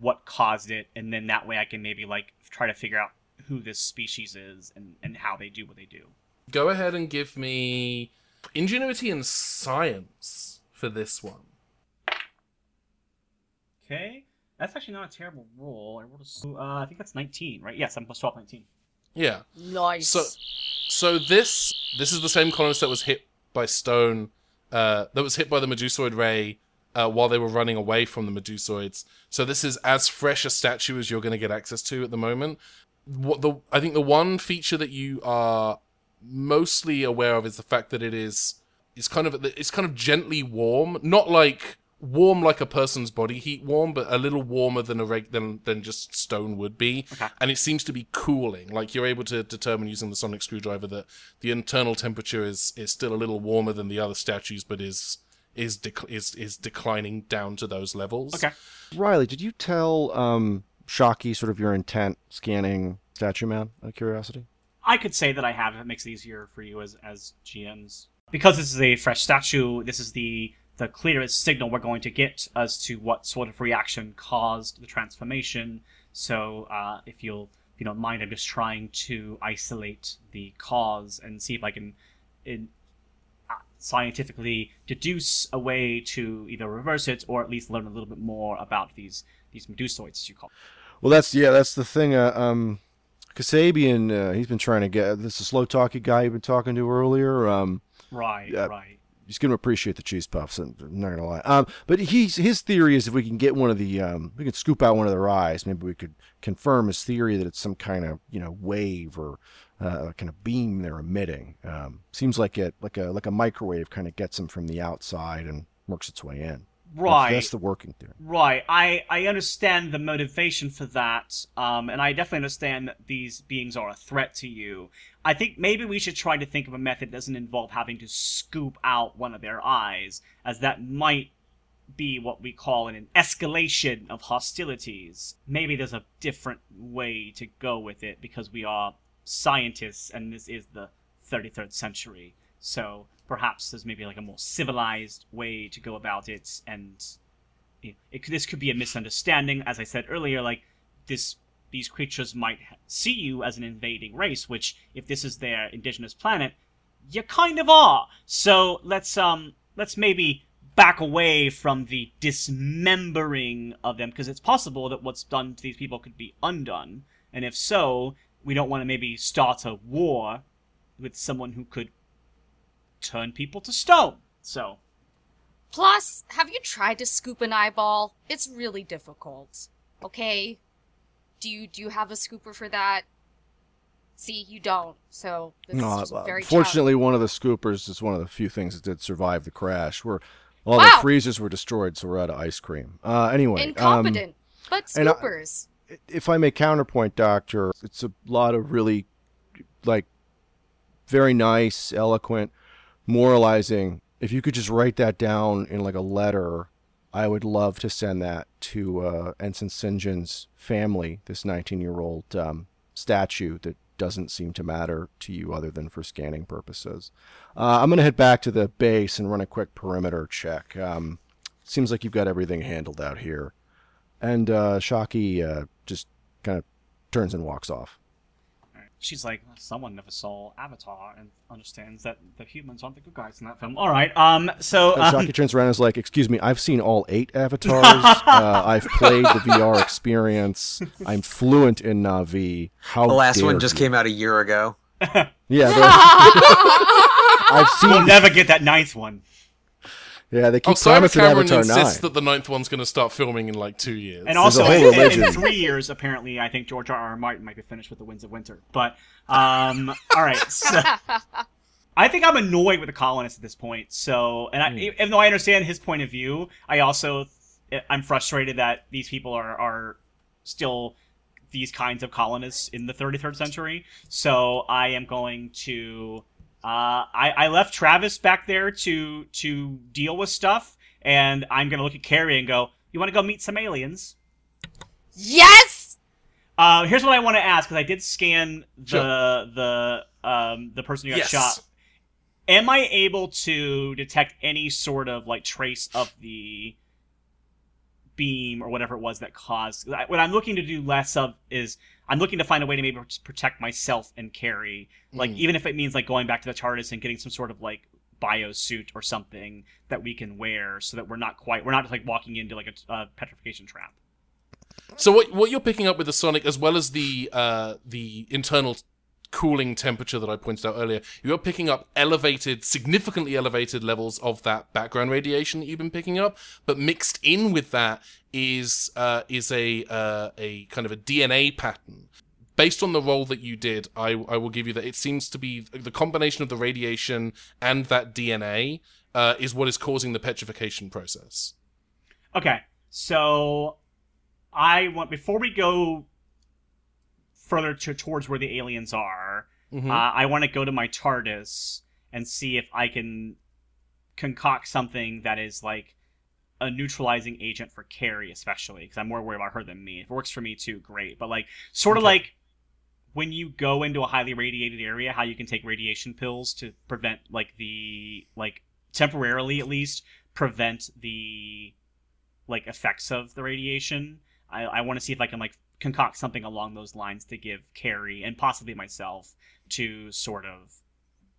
what caused it, and then that way I can maybe like try to figure out who this species is and, and how they do what they do. Go ahead and give me ingenuity and science for this one. Okay, that's actually not a terrible roll. I rolled a, s- uh, I think that's 19, right? Yes, I'm plus 12, 19. Yeah. Nice. So, so this this is the same colonist that was hit by stone, uh, that was hit by the Medusoid ray uh, while they were running away from the Medusoids. So this is as fresh a statue as you're going to get access to at the moment. What the I think the one feature that you are mostly aware of is the fact that it is it's kind of it's kind of gently warm, not like warm like a person's body heat warm, but a little warmer than a reg- than than just stone would be. Okay. And it seems to be cooling. Like you're able to determine using the sonic screwdriver that the internal temperature is is still a little warmer than the other statues, but is is dec- is is declining down to those levels. Okay. Riley, did you tell um, Shocky sort of your intent scanning Statue Man? Out of curiosity. I could say that I have if it makes it easier for you as as GMs. Because this is a fresh statue, this is the the clearest signal we're going to get as to what sort of reaction caused the transformation. So uh, if you'll if you don't mind, I'm just trying to isolate the cause and see if I can in, uh, scientifically deduce a way to either reverse it or at least learn a little bit more about these these medusoids, as you call. Them. Well, that's yeah, that's the thing. Uh, um, Kasabian, uh, he's been trying to get this is slow talky guy you've been talking to earlier. Um, Right, Yeah. right. He's going to appreciate the cheese puffs. I'm not gonna lie. Um, but he's his theory is if we can get one of the um, we can scoop out one of their eyes, maybe we could confirm his theory that it's some kind of you know wave or uh, kind of beam they're emitting. Um, seems like it like a like a microwave kind of gets them from the outside and works its way in. Right. That's, that's the working theory. Right. I, I understand the motivation for that, um, and I definitely understand that these beings are a threat to you. I think maybe we should try to think of a method that doesn't involve having to scoop out one of their eyes, as that might be what we call an escalation of hostilities. Maybe there's a different way to go with it because we are scientists and this is the 33rd century. So perhaps there's maybe like a more civilized way to go about it and it, it, this could be a misunderstanding as I said earlier like this these creatures might see you as an invading race which if this is their indigenous planet you kind of are. So let's um let's maybe back away from the dismembering of them because it's possible that what's done to these people could be undone and if so we don't want to maybe start a war with someone who could turn people to stone so Plus, have you tried to scoop an eyeball? It's really difficult. Okay? Do you do you have a scooper for that? See, you don't. So this No, is just uh, very fortunately, one of the scoopers is one of the few things that did survive the crash. Where all Wow. the freezers were destroyed, so we're out of ice cream. Uh, anyway, um, incompetent. but and I- scoopers. if I may counterpoint, Doctor, it's a lot of really, like, very nice, eloquent, moralizing. If you could just write that down in like a letter, I would love to send that to uh, Ensign St. John's family. This 19-year-old um, statue that doesn't seem to matter to you other than for scanning purposes. Uh, I'm gonna head back to the base and run a quick perimeter check. Um, seems like you've got everything handled out here. And uh, Shockey uh, just kind of turns and walks off. She's like someone never saw avatar and understands that the humans aren't the good guys in that film all right um so And um, Shockey turns around and is like, "Excuse me, I've seen all eight avatars. uh, I've played the VR experience. I'm fluent in Na'vi. How The last one just you." came out a year ago. Yeah, the- I've seen. we'll never get that ninth one Yeah, they keep Oh, Simon promising Cameron Avatar insists nine. that the ninth one's going to start filming in like two years. And also, in, in- in three years, apparently, I think George R. R. Martin might be finished with The Winds of Winter. But, um, all right. So, I think I'm annoyed with the colonists at this point. So, and I, even though I understand his point of view, I also I'm frustrated that these people are are still these kinds of colonists in the 33rd century. So I am going to. Uh, I, I left Travis back there to to deal with stuff, and I'm gonna look at Carrie and go, "You want to go meet some aliens?" yes. Uh, here's what I want to ask because I did scan the Sure. the um the person who got Yes. shot. Am I able to detect any sort of like trace of the beam or whatever it was that caused? I- What I'm looking to do less of is I'm looking to find a way to maybe protect myself and Carrie, like Mm. even if it means like going back to the TARDIS and getting some sort of like bio suit or something that we can wear so that we're not quite we're not just like walking into like a, a petrification trap. So what what you're picking up with the sonic, as well as the uh, the internal cooling temperature that I pointed out earlier, you're picking up elevated, significantly elevated levels of that background radiation that you've been picking up. But mixed in with that is uh, is a uh, a kind of a DNA pattern. Based on the role that you did, I, I will give you that it seems to be the combination of the radiation and that DNA uh, is what is causing the petrification process. Okay, so I want before we go further to, towards where the aliens are, Mhm. uh, I want to go to my TARDIS and see if I can concoct something that is like a neutralizing agent for Carrie, especially because I'm more worried about her than me. If it works for me too, great. But like, sort of Okay. like when you go into a highly radiated area, how you can take radiation pills to prevent like the like temporarily at least prevent the like effects of the radiation. I, I want to see if I can like concoct something along those lines to give Carrie and possibly myself to sort of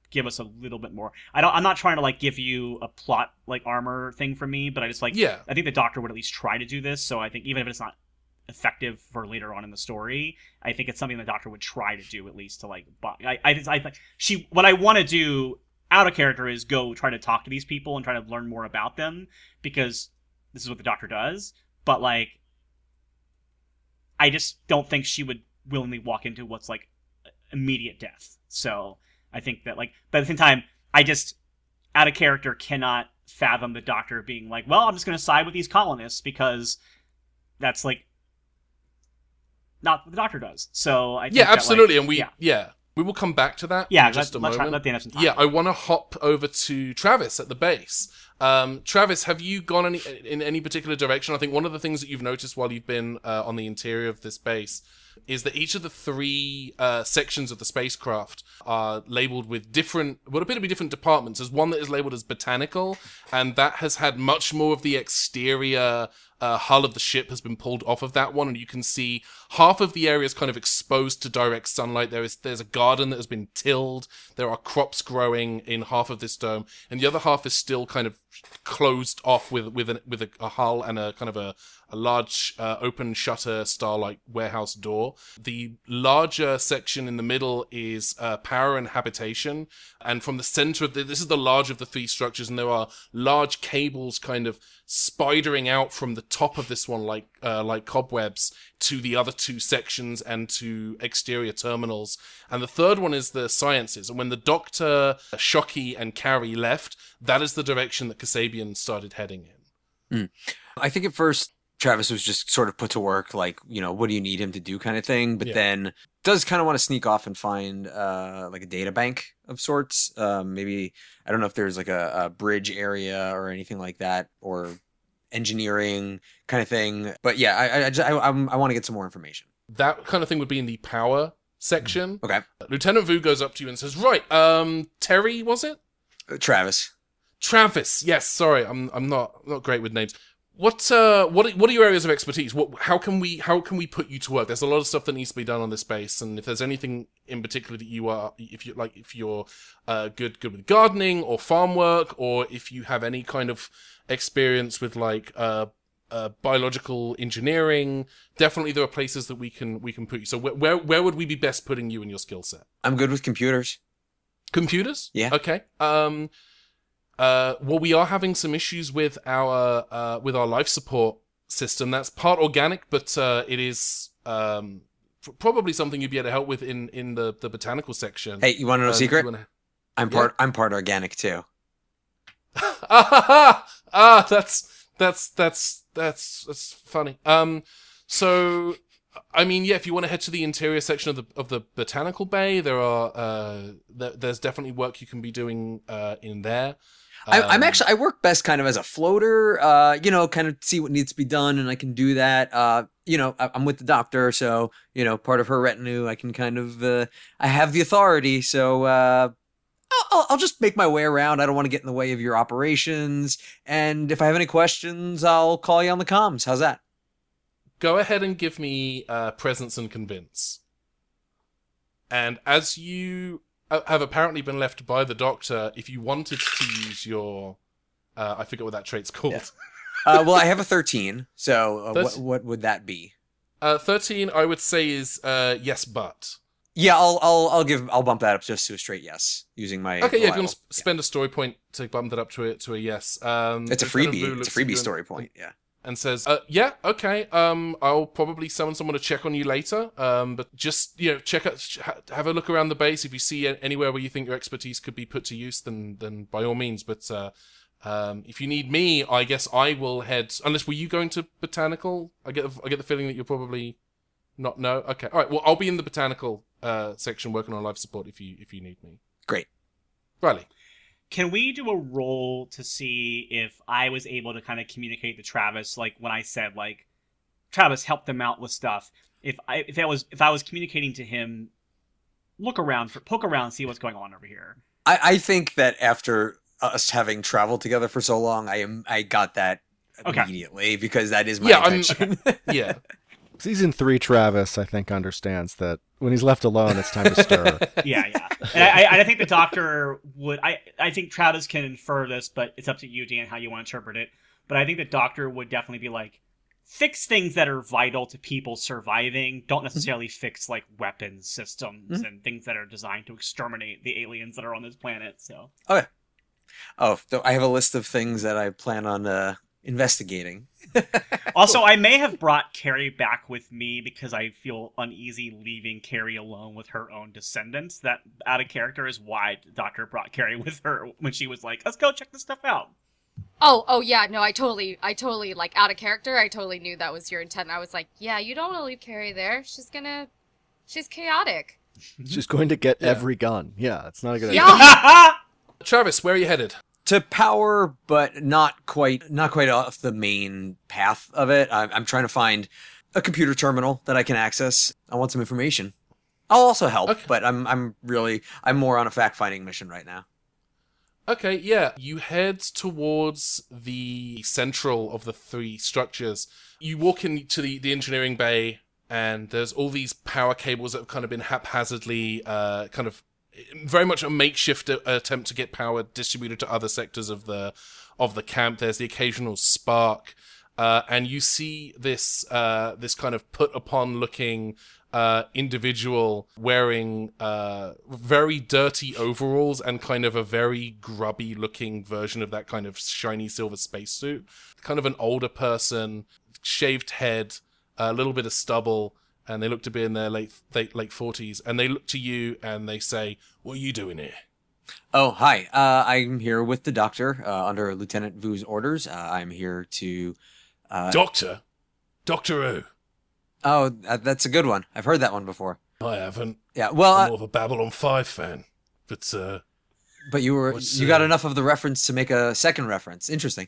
give us a little bit more. I don't. I'm not trying to like give you a plot like armor thing for me, but I just like Yeah. I think the Doctor would at least try to do this. So I think even if it's not effective for later on in the story, I think it's something the Doctor would try to do at least to like. I I, I think she what I want to do out of character is go try to talk to these people and try to learn more about them because this is what the Doctor does. But like, I just don't think she would willingly walk into what's like immediate death. So I think that like, but at the same time, I just out of character cannot fathom the doctor being like, "Well, I'm just going to side with these colonists because that's like not what the doctor does." So I think Yeah, that, like- absolutely, and we yeah. yeah. we will come back to that. yeah in just let, a let's try- let Dan some time. Yeah, I want to hop over to Travis at the base. Um, Travis, have you gone any in any particular direction? I think one of the things that you've noticed while you've been uh, on the interior of this base is that each of the three uh, sections of the spacecraft are labeled with different, what appear to be different departments. There's one that is labeled as botanical, and that has had much more of the exterior uh, hull of the ship has been pulled off of that one, and you can see half of the area is kind of exposed to direct sunlight. There is there's a garden that has been tilled. There are crops growing in half of this dome, and the other half is still kind of closed off with with a, with a, a hull and a kind of a a large uh, open shutter starlight warehouse door. The larger section in the middle is uh, power and habitation, and from the center of the, this is the large of the three structures, and there are large cables kind of spidering out from the top of this one like uh, like cobwebs to the other two sections and to exterior terminals. And the third one is the sciences. And when the Doctor, Shockey, and Carrie left, that is the direction that Kasabian started heading in. I think at first Travis was just sort of put to work, like, you know, what do you need him to do kind of thing. But Yeah. then does kind of want to sneak off and find uh, like a data bank of sorts. Um, maybe, I don't know if there's like a, a bridge area or anything like that or engineering kind of thing. But yeah, I, I, I, just- I, I'm- I want to get some more information. That kind of thing would be in the power section. Okay. Lieutenant Vu goes up to you and says, "Right, um, Terry, was it? Uh, Travis. Travis. Yes, sorry, I'm I'm not not great with names. What uh what are, what are your areas of expertise? What how can we how can we put you to work? There's a lot of stuff that needs to be done on this base, and if there's anything in particular that you are, if you like, if you're uh good good with gardening or farm work, or if you have any kind of experience with like uh. Uh, biological engineering. Definitely, there are places that we can we can put you. So, where where, where would we be best putting you in your skill set? I'm good with computers. Computers? Yeah. Okay. Um uh well we are having some issues with our uh with our life support system. That's part organic, but uh it is um pr- probably something you'd be able to help with in in the the botanical section. Hey, you want to know a secret? wanna- I'm part. I'm part organic too. ah, ah, that's that's that's that's that's funny. Um, so I mean, yeah, if you want to head to the interior section of the of the botanical bay, there are uh, th- there's definitely work you can be doing uh in there. I, I'm Um, actually I work best kind of as a floater, uh, you know, kind of see what needs to be done, and I can do that. Uh, you know, I, I'm with the doctor, so you know, part of her retinue, I can kind of, uh, I have the authority, so uh, I'll, I'll- just make my way around. I don't want to get in the way of your operations, and if I have any questions, I'll call you on the comms. How's that? go ahead and give me uh, presence and convince. And as you have apparently been left by the doctor, if you wanted to use your, uh, I forget what that trait's called. Yeah. Uh, well, I have a 13, so uh, what, what would that be? Uh, Thirteen, I would say, is uh, yes, but Yeah, I'll I'll I'll give I'll bump that up just to a straight yes using my okay. Yeah, if you want to sp- spend a story point to bump that up to a to a yes, um, It's a freebie. It's a freebie story point. Yeah. And says, uh, "Yeah, okay. Um, I'll probably summon someone to check on you later. Um, but just you know, check out, have a look around the base. If you see anywhere where you think your expertise could be put to use, then then by all means. But uh, um, if you need me, I guess I will head. Unless were you going to botanical? I get I get the feeling that you're probably not. No. Okay. All right. Well, I'll be in the botanical uh, section working on life support if you if you need me. Great. Riley. Can we do a roll to see if I was able to kind of communicate to Travis, like when I said like, Travis help them out with stuff. If I if I was if I was communicating to him, look around for poke around, see what's going on over here. I, I think that after us having traveled together for so long, I am I got that Okay. immediately because that is my Yeah, I'm- intention. Yeah. Season three, Travis, I think, understands that when he's left alone, it's time to stir. Yeah, yeah. And I, I, I think the doctor would. I I think Travis can infer this, but it's up to you, Dan, how you want to interpret it. But I think the doctor would definitely be like, fix things that are vital to people surviving. Don't necessarily fix like weapons systems Mhm. and things that are designed to exterminate the aliens that are on this planet. So oh, so I have a list of things that I plan on uh, investigating. also, I may have brought Carrie back with me because I feel uneasy leaving Carrie alone with her own descendants. That out of character is why the doctor brought Carrie with her when she was like, "Let's go check this stuff out." Oh, oh yeah, no, I totally, I totally, like, out of character, I totally knew that was your intent. I was like, yeah, you don't want to leave Carrie there. She's gonna, she's chaotic. She's going to get Yeah. every gun. Yeah, it's not a good idea. Yeah. Travis, where are you headed? To power, but not quite, not quite off the main path of it. I'm, I'm trying to find a computer terminal that I can access. I want some information. I'll also help, Okay. but I'm, I'm really, I'm more on a fact finding mission right now. Okay, yeah. You head towards the central of the three structures. You walk into the, the engineering bay, and there's all these power cables that have kind of been haphazardly, uh, kind of very much a makeshift attempt to get power distributed to other sectors of the of the camp. There's the occasional spark, uh, and you see this uh, this kind of put upon looking uh, individual wearing uh, very dirty overalls and kind of a very grubby looking version of that kind of shiny silver spacesuit. Kind of an older person, shaved head, a little bit of stubble, and they look to be in their late late late forties. And they look to you and they say, "What are you doing here?" Oh, hi. Uh, I'm here with the doctor uh, under Lieutenant Vu's orders. Uh, I'm here to. Uh, Doctor, Doctor Who. oh, that- that's a good one. I've heard that one before. I haven't. Yeah. Well, I'm uh, more of a Babylon Five fan, but uh, but you were you got uh, enough of the reference to make a second reference. Interesting.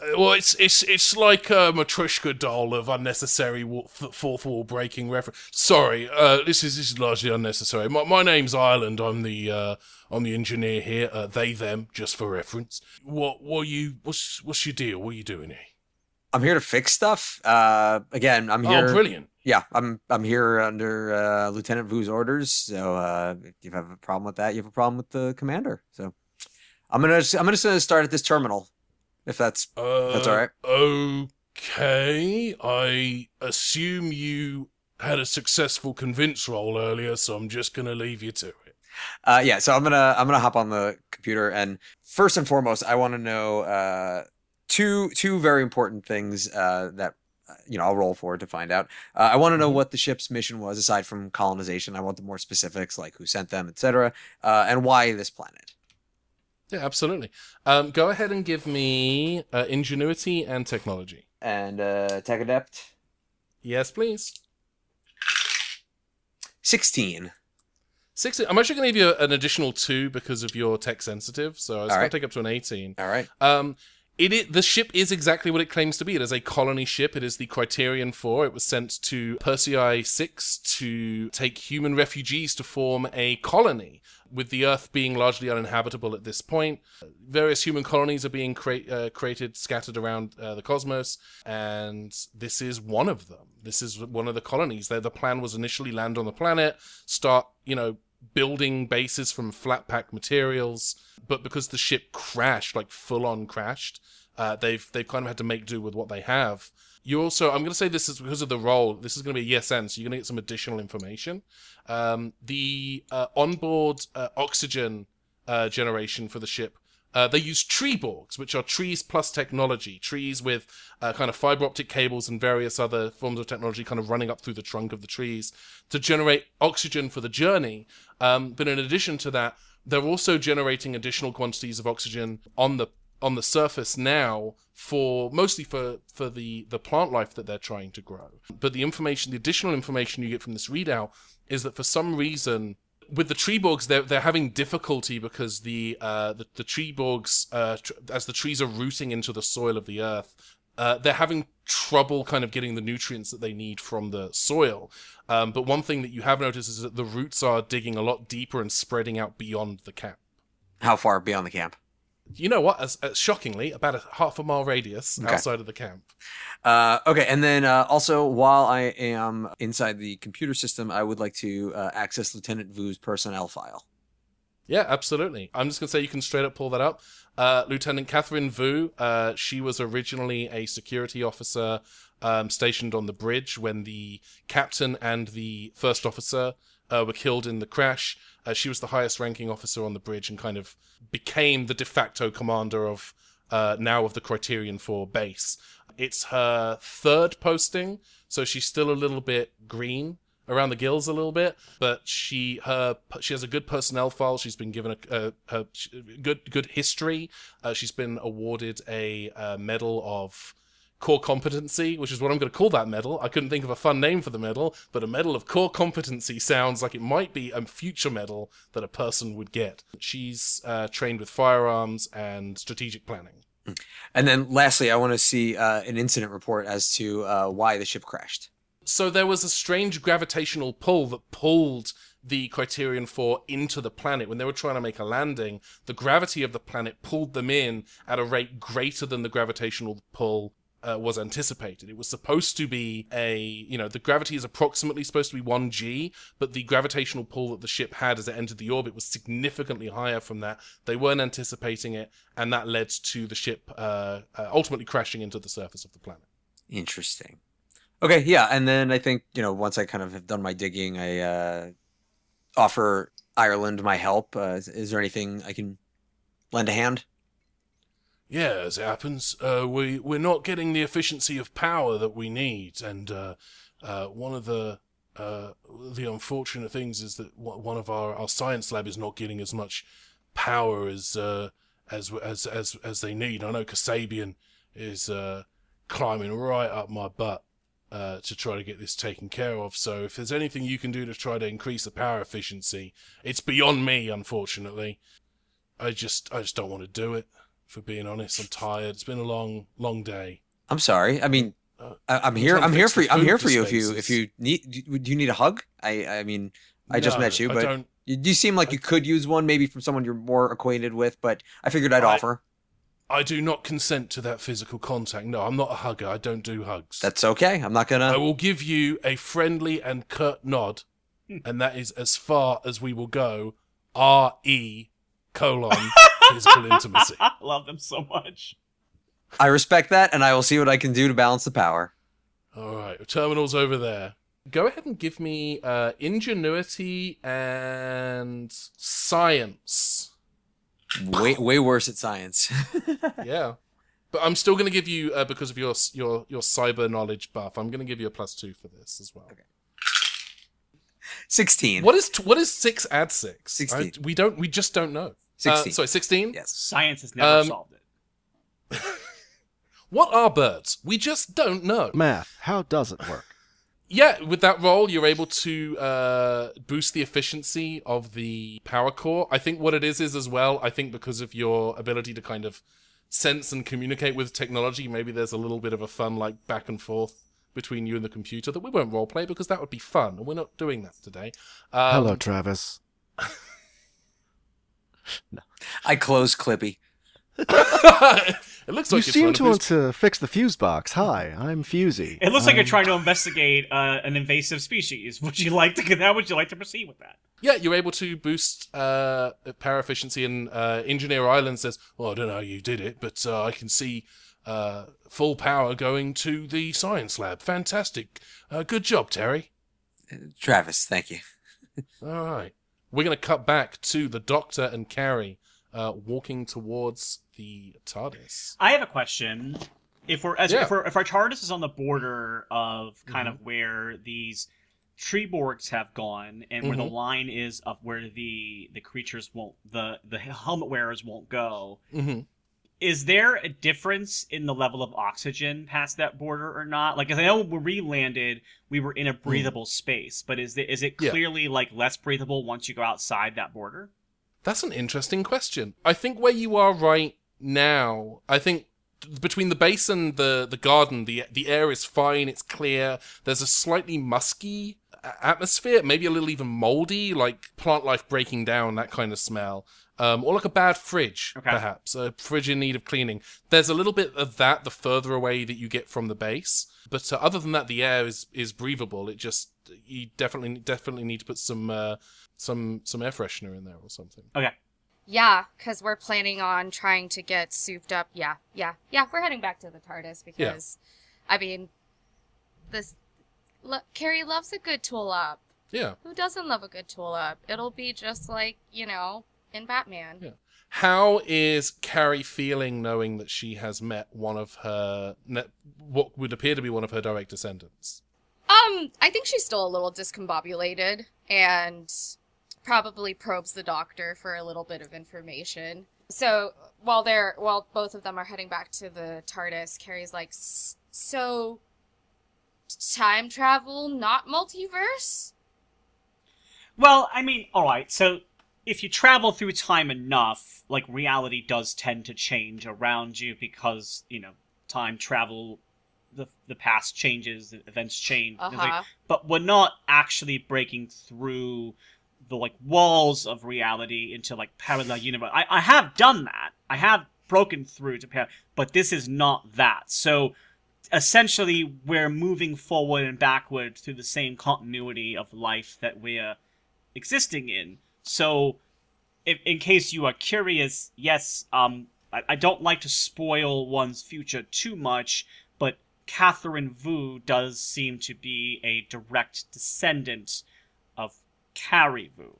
Uh, Well, it's it's it's like a Matryoshka doll of unnecessary fourth wall breaking reference. Sorry, uh, this is this is largely unnecessary. My my name's Ireland. I'm the uh, I'm the engineer here. Uh, they them just for reference. What what you what's what's your deal? What are you doing here? I'm here to fix stuff. Uh, again, I'm here. Oh, brilliant! Yeah, I'm I'm here under uh, Lieutenant Vu's orders. So uh, if you have a problem with that, you have a problem with the commander. So I'm gonna I'm just gonna start at this terminal, if that's Uh, That's all right. Okay, I assume you had a successful convince roll earlier, so I'm just gonna leave you to it. uh, yeah. So I'm gonna I'm gonna hop on the computer and first and foremost, I want to know uh, two two very important things uh, that uh, you know I'll roll for to find out. Uh, I want to know Mhm. what the ship's mission was aside from colonization. I want the more specifics like who sent them, etc., uh, and why this planet. Yeah, absolutely. Um, go ahead and give me uh, ingenuity and technology. And uh, tech adept Yes, please. sixteen. Six. I'm actually going to give you an additional two because of your tech sensitive, so it's going Alright. to take up to an 18. All right. Um, it i the ship is exactly what it claims to be. It is a colony ship. It is the Criterion 4. It was sent to Persei 6 to take human refugees to form a colony. With the Earth being largely uninhabitable at this point, various human colonies are being crea- uh, created, scattered around uh, the cosmos, and this is one of them. This is one of the colonies. The, the plan was initially land on the planet, start, you know, building bases from flat pack materials, but because the ship crashed, like full on crashed, uh, they've they've kind of had to make do with what they have. You also, I'm going to say this is because of the role. This is going to be a yes and, so you're going to get some additional information. Um, the uh, onboard uh, oxygen uh, generation for the ship. Uh, they use tree borgs, which are trees plus technology, trees with uh, kind of fiber optic cables and various other forms of technology kind of running up through the trunk of the trees to generate oxygen for the journey. Um, but in addition to that, they're also generating additional quantities of oxygen on the on the surface now for mostly for for the the plant life that they're trying to grow. But the information, the additional information you get from this readout is that for some reason with the tree borgs, they're they're having difficulty because the uh, the, the tree borgs, uh, tr- as the trees are rooting into the soil of the earth, uh, they're having trouble kind of getting the nutrients that they need from the soil. Um, but one thing that you have noticed is that the roots are digging a lot deeper and spreading out beyond the camp. How far beyond the camp? You know what? As, as shockingly, about a half a mile radius Okay. outside of the camp. Uh, okay, and then uh, also while I am inside the computer system, I would like to uh, access Lieutenant Vu's personnel file. Yeah, absolutely. I'm just gonna say you can straight up pull that up. Uh, Lieutenant Catherine Vu, uh, she was originally a security officer um, stationed on the bridge when the captain and the first officer uh, were killed in the crash. Uh, she was the highest ranking officer on the bridge and kind of became the de facto commander of uh, now of the Criterion 4 base. It's her third posting, so she's still a little bit green. around the gills a little bit, but she her she has a good personnel file. She's been given a, a her good good history. Uh, she's been awarded a, uh medal of core competency, which is what I'm going to call that medal. I couldn't think of a fun name for the medal, but a medal of core competency sounds like it might be a future medal that a person would get. She's uh, trained with firearms and strategic planning. And then lastly, I want to see uh, an incident report as to uh, why the ship crashed. So there was a strange gravitational pull that pulled the Criterion 4 into the planet. When they were trying to make a landing, the gravity of the planet pulled them in at a rate greater than the gravitational pull uh, was anticipated. It was supposed to be a, you know, the gravity is approximately supposed to be 1g, but the gravitational pull that the ship had as it entered the orbit was significantly higher from that. They weren't anticipating it, and that led to the ship uh, uh, ultimately crashing into the surface of the planet. Interesting. Okay, yeah, and then I think you know once I kind of have done my digging, I uh, offer Ireland my help. Uh, is, is there anything I can lend a hand? Yeah, as it happens, uh, we we're not getting the efficiency of power that we need, and uh, uh, one of the uh, the unfortunate things is that one of our, our science lab is not getting as much power as uh, as as as as they need. I know Kasabian is uh, climbing right up my butt to try to get this taken care of. So if there's anything you can do to try to increase the power efficiency, it's beyond me, unfortunately. I just I just don't want to do it for being honest. I'm tired. It's been a long, long day. I'm sorry. I mean, uh, I, am here. I'm here for you. I'm here for you. If you if you need, do you need a hug? I I mean, I no, just met you, but you, you seem like I, you could use one, maybe from someone you're more acquainted with. But I figured I'd I, offer. I do not consent to that physical contact. No, I'm not a hugger. I don't do hugs. That's okay. I'm not gonna. I will give you a friendly and curt nod, hmm. and that is as far as we will go. R E colon physical intimacy. I love them so much. I respect that, and I will see what I can do to balance the power. All right, terminal's over there. Go ahead and give me uh, ingenuity and science. Way way worse at science. yeah, but I'm still going to give you uh, because of your your your cyber knowledge buff. I'm going to give you a plus two for this as well. Okay. Sixteen. What is what is six add six? Sixteen. I, we don't. We just don't know. 16. Uh, sorry, 16? Yes. Science has never um, solved it. what are birds? We just don't know. Math. How does it work? yeah, with that roll, you're able to uh, boost the efficiency of the power core. I think what it is is as well, I think because of your ability to kind of sense and communicate with technology, maybe there's a little bit of a fun, like, back and forth between you and the computer that we won't roleplay because that would be fun, and we're not doing that today. Um, Hello, Travis. no. I close Clippy. it looks like you seem to want to fix the fuse box. Hi, I'm Fusey. It looks um, like you're trying to investigate uh, an invasive species. Would you like to? How would you like to proceed with that? Yeah, you're able to boost uh, power efficiency, and uh, Engineer Island says, "Well, I don't know how you did it, but uh, I can see uh, full power going to the science lab. Fantastic, uh, good job, Terry." Travis, thank you. All right we're going to cut back to the Doctor and Carrie uh, walking towards the TARDIS. I have a question. If we're as yeah. if, we're, if our TARDIS is on the border of kind mm-hmm. of where these Treeborgs have gone, and where mm-hmm. the line is of where the the creatures won't the the helmet wearers won't go. Mm-hmm is there a difference in the level of oxygen past that border or not? Like, I know when we landed, we were in a hmm. breathable mm. space, but is it, is it clearly yeah. like less breathable once you go outside that border? That's an interesting question. I think where you are right now, I think between the base and the the garden, the the air is fine. It's clear. There's a slightly musky atmosphere, maybe a little even moldy, like plant life breaking down, that kind of smell um, or like a bad fridge, okay. perhaps a fridge in need of cleaning. There's a little bit of that the further away that you get from the base, but uh, other than that, the air is is breathable. It just you definitely definitely need to put some uh, some some air freshener in there or something. Okay. Yeah, because we're planning on trying to get souped up. Yeah, yeah, yeah. We're heading back to the TARDIS because, yeah. I mean, this lo- Carrie loves a good tool up. Yeah. Who doesn't love a good tool up? It'll be just like you know in Batman. Yeah. How is Carrie feeling knowing that she has met one of her, what would appear to be one of her direct descendants? Um, I think she's still a little discombobulated and probably probes the doctor for a little bit of information. So while they're while both of them are heading back to the TARDIS, Carrie's like, "So time travel, not multiverse?" Well, I mean, alright, so if you travel through time enough, like, reality does tend to change around you because, you know, time travel, the, the past changes, the events change. Uh It's like- but we're not actually breaking through the like walls of reality into like parallel universe. I, I have done that. I have broken through to par- but this is not that. So essentially we're moving forward and backward through the same continuity of life that we're existing in. So if, in case you are curious, yes, um I, I don't like to spoil one's future too much, but Catherine Vu does seem to be a direct descendant of Carrie Vu.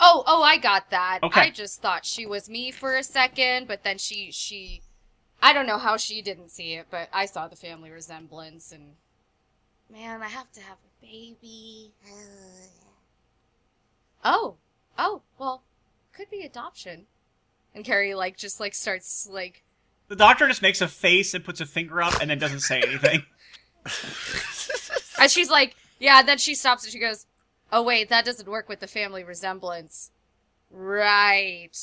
Oh, oh, I got that. Okay. I just thought she was me for a second, but then she she I don't know how she didn't see it, but I saw the family resemblance and man, I have to have a baby. oh. Oh, well, could be adoption. And Carrie like just like starts like The doctor just makes a face and puts a finger up and then doesn't say anything. and she's like, yeah, then she stops and she goes, "Oh wait, that doesn't work with the family resemblance." Right.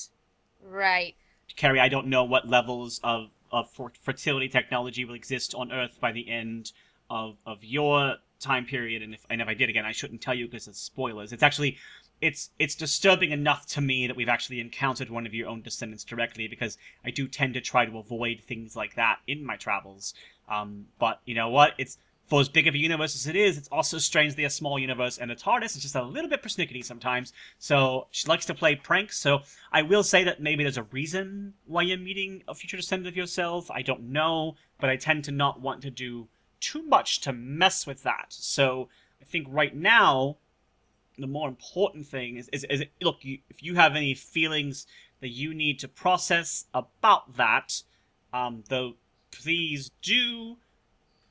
Right. Carrie, I don't know what levels of, of fer- fertility technology will exist on Earth by the end of, of your time period, and if and if I did again, I shouldn't tell you because it's spoilers. It's actually it's it's disturbing enough to me that we've actually encountered one of your own descendants directly because I do tend to try to avoid things like that in my travels. Um, but you know what? It's for as big of a universe as it is, it's also strangely a small universe, and the TARDIS is just a little bit persnickety sometimes. So she likes to play pranks. So I will say that maybe there's a reason why you're meeting a future descendant of yourself. I don't know, but I tend to not want to do too much to mess with that. So I think right now, the more important thing is, is, is look, you, if you have any feelings that you need to process about that, um, though, please do.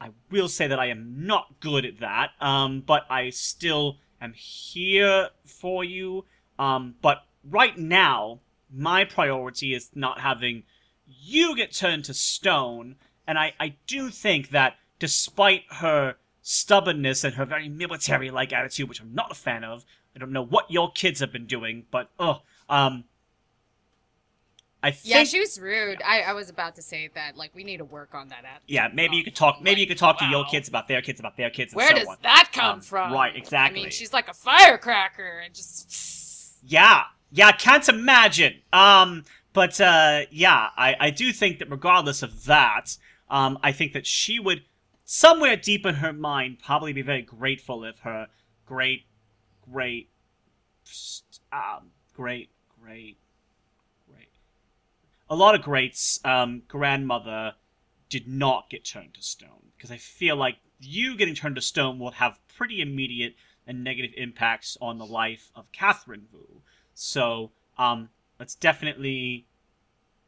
I will say that I am not good at that, um, but I still am here for you. Um, but right now, my priority is not having you get turned to stone, and I, I do think that despite her stubbornness and her very military-like attitude, which I'm not a fan of, I don't know what your kids have been doing, but oh, um, I think Yeah, she was rude. I, I was about to say that, like, we need to work on that. At yeah, maybe you could talk. Maybe you could talk to your kids about their kids about their kids. And Where so does on. that come Um, from? right, exactly. I mean, she's like a firecracker. And just. Yeah, yeah, I can't imagine. Um, but uh, yeah, I, I do think that regardless of that, um, I think that she would somewhere deep in her mind probably be very grateful if her great, great, um, great, great, great, a lot of greats, um, grandmother did not get turned to stone because I feel like you getting turned to stone will have pretty immediate and negative impacts on the life of Catherine Vu. So, um, let's definitely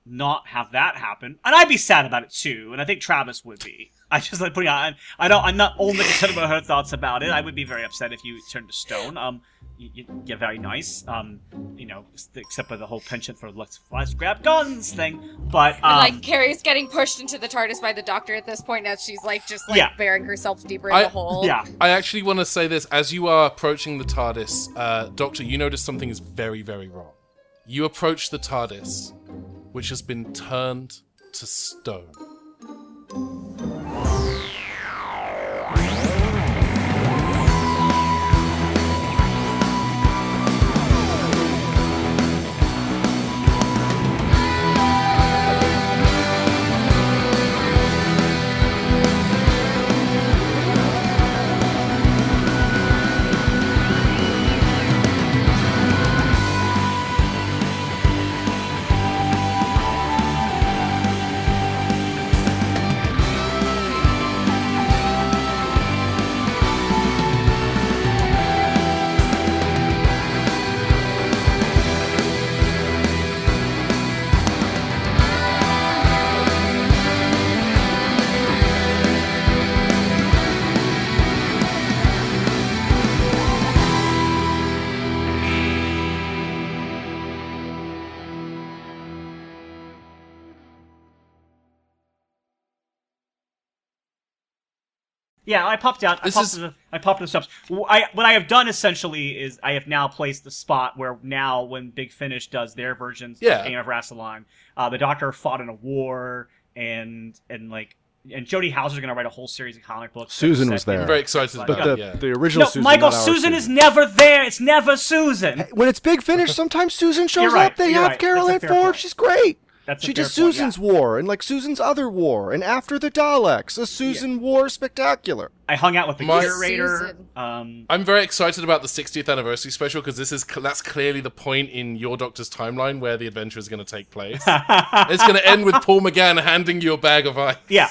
not have that happen. And I'd be sad about it too, and I think Travis would be. I just like putting on. I don't. I'm not only concerned about her thoughts about it. I would be very upset if you turned to stone. Um, you, you, you're very nice. Um, you know, except for the whole penchant for let's let's grab guns thing. But um, and, like, Carrie's getting pushed into the TARDIS by the doctor at this point as she's, like, just, like, Yeah. burying herself deeper in I- the hole. yeah, I actually want to say this. As you are approaching the TARDIS, uh, Doctor, you notice something is very, very wrong. You approach the TARDIS, which has been turned to stone. Yeah, I popped out. I This popped, is- to the, I popped to the steps. Wh- I, what I have done essentially is I have now placed the spot where now when Big Finish does their versions Yeah. of Game of Rassilon, uh, the Doctor fought in a war and and like and Jody Houser's going to write a whole series of comic books. Susan was there. I'm very excited But But about the. Yeah. the original No, Susan, Michael, not our Susan is never there. It's never Susan. When it's Big Finish, sometimes Susan shows right, up. They you're have right. Carole Ann Ford. point. She's great. That's she fair does point, yeah. Susan's war and like Susan's other war and after the Daleks, a Susan war spectacular. I hung out with the My- curator. Um, I'm very excited about the 60th anniversary special because this is that's clearly the point in your Doctor's timeline where the adventure is going to take place. it's going to end with Paul McGann handing you a bag of ice. Yeah.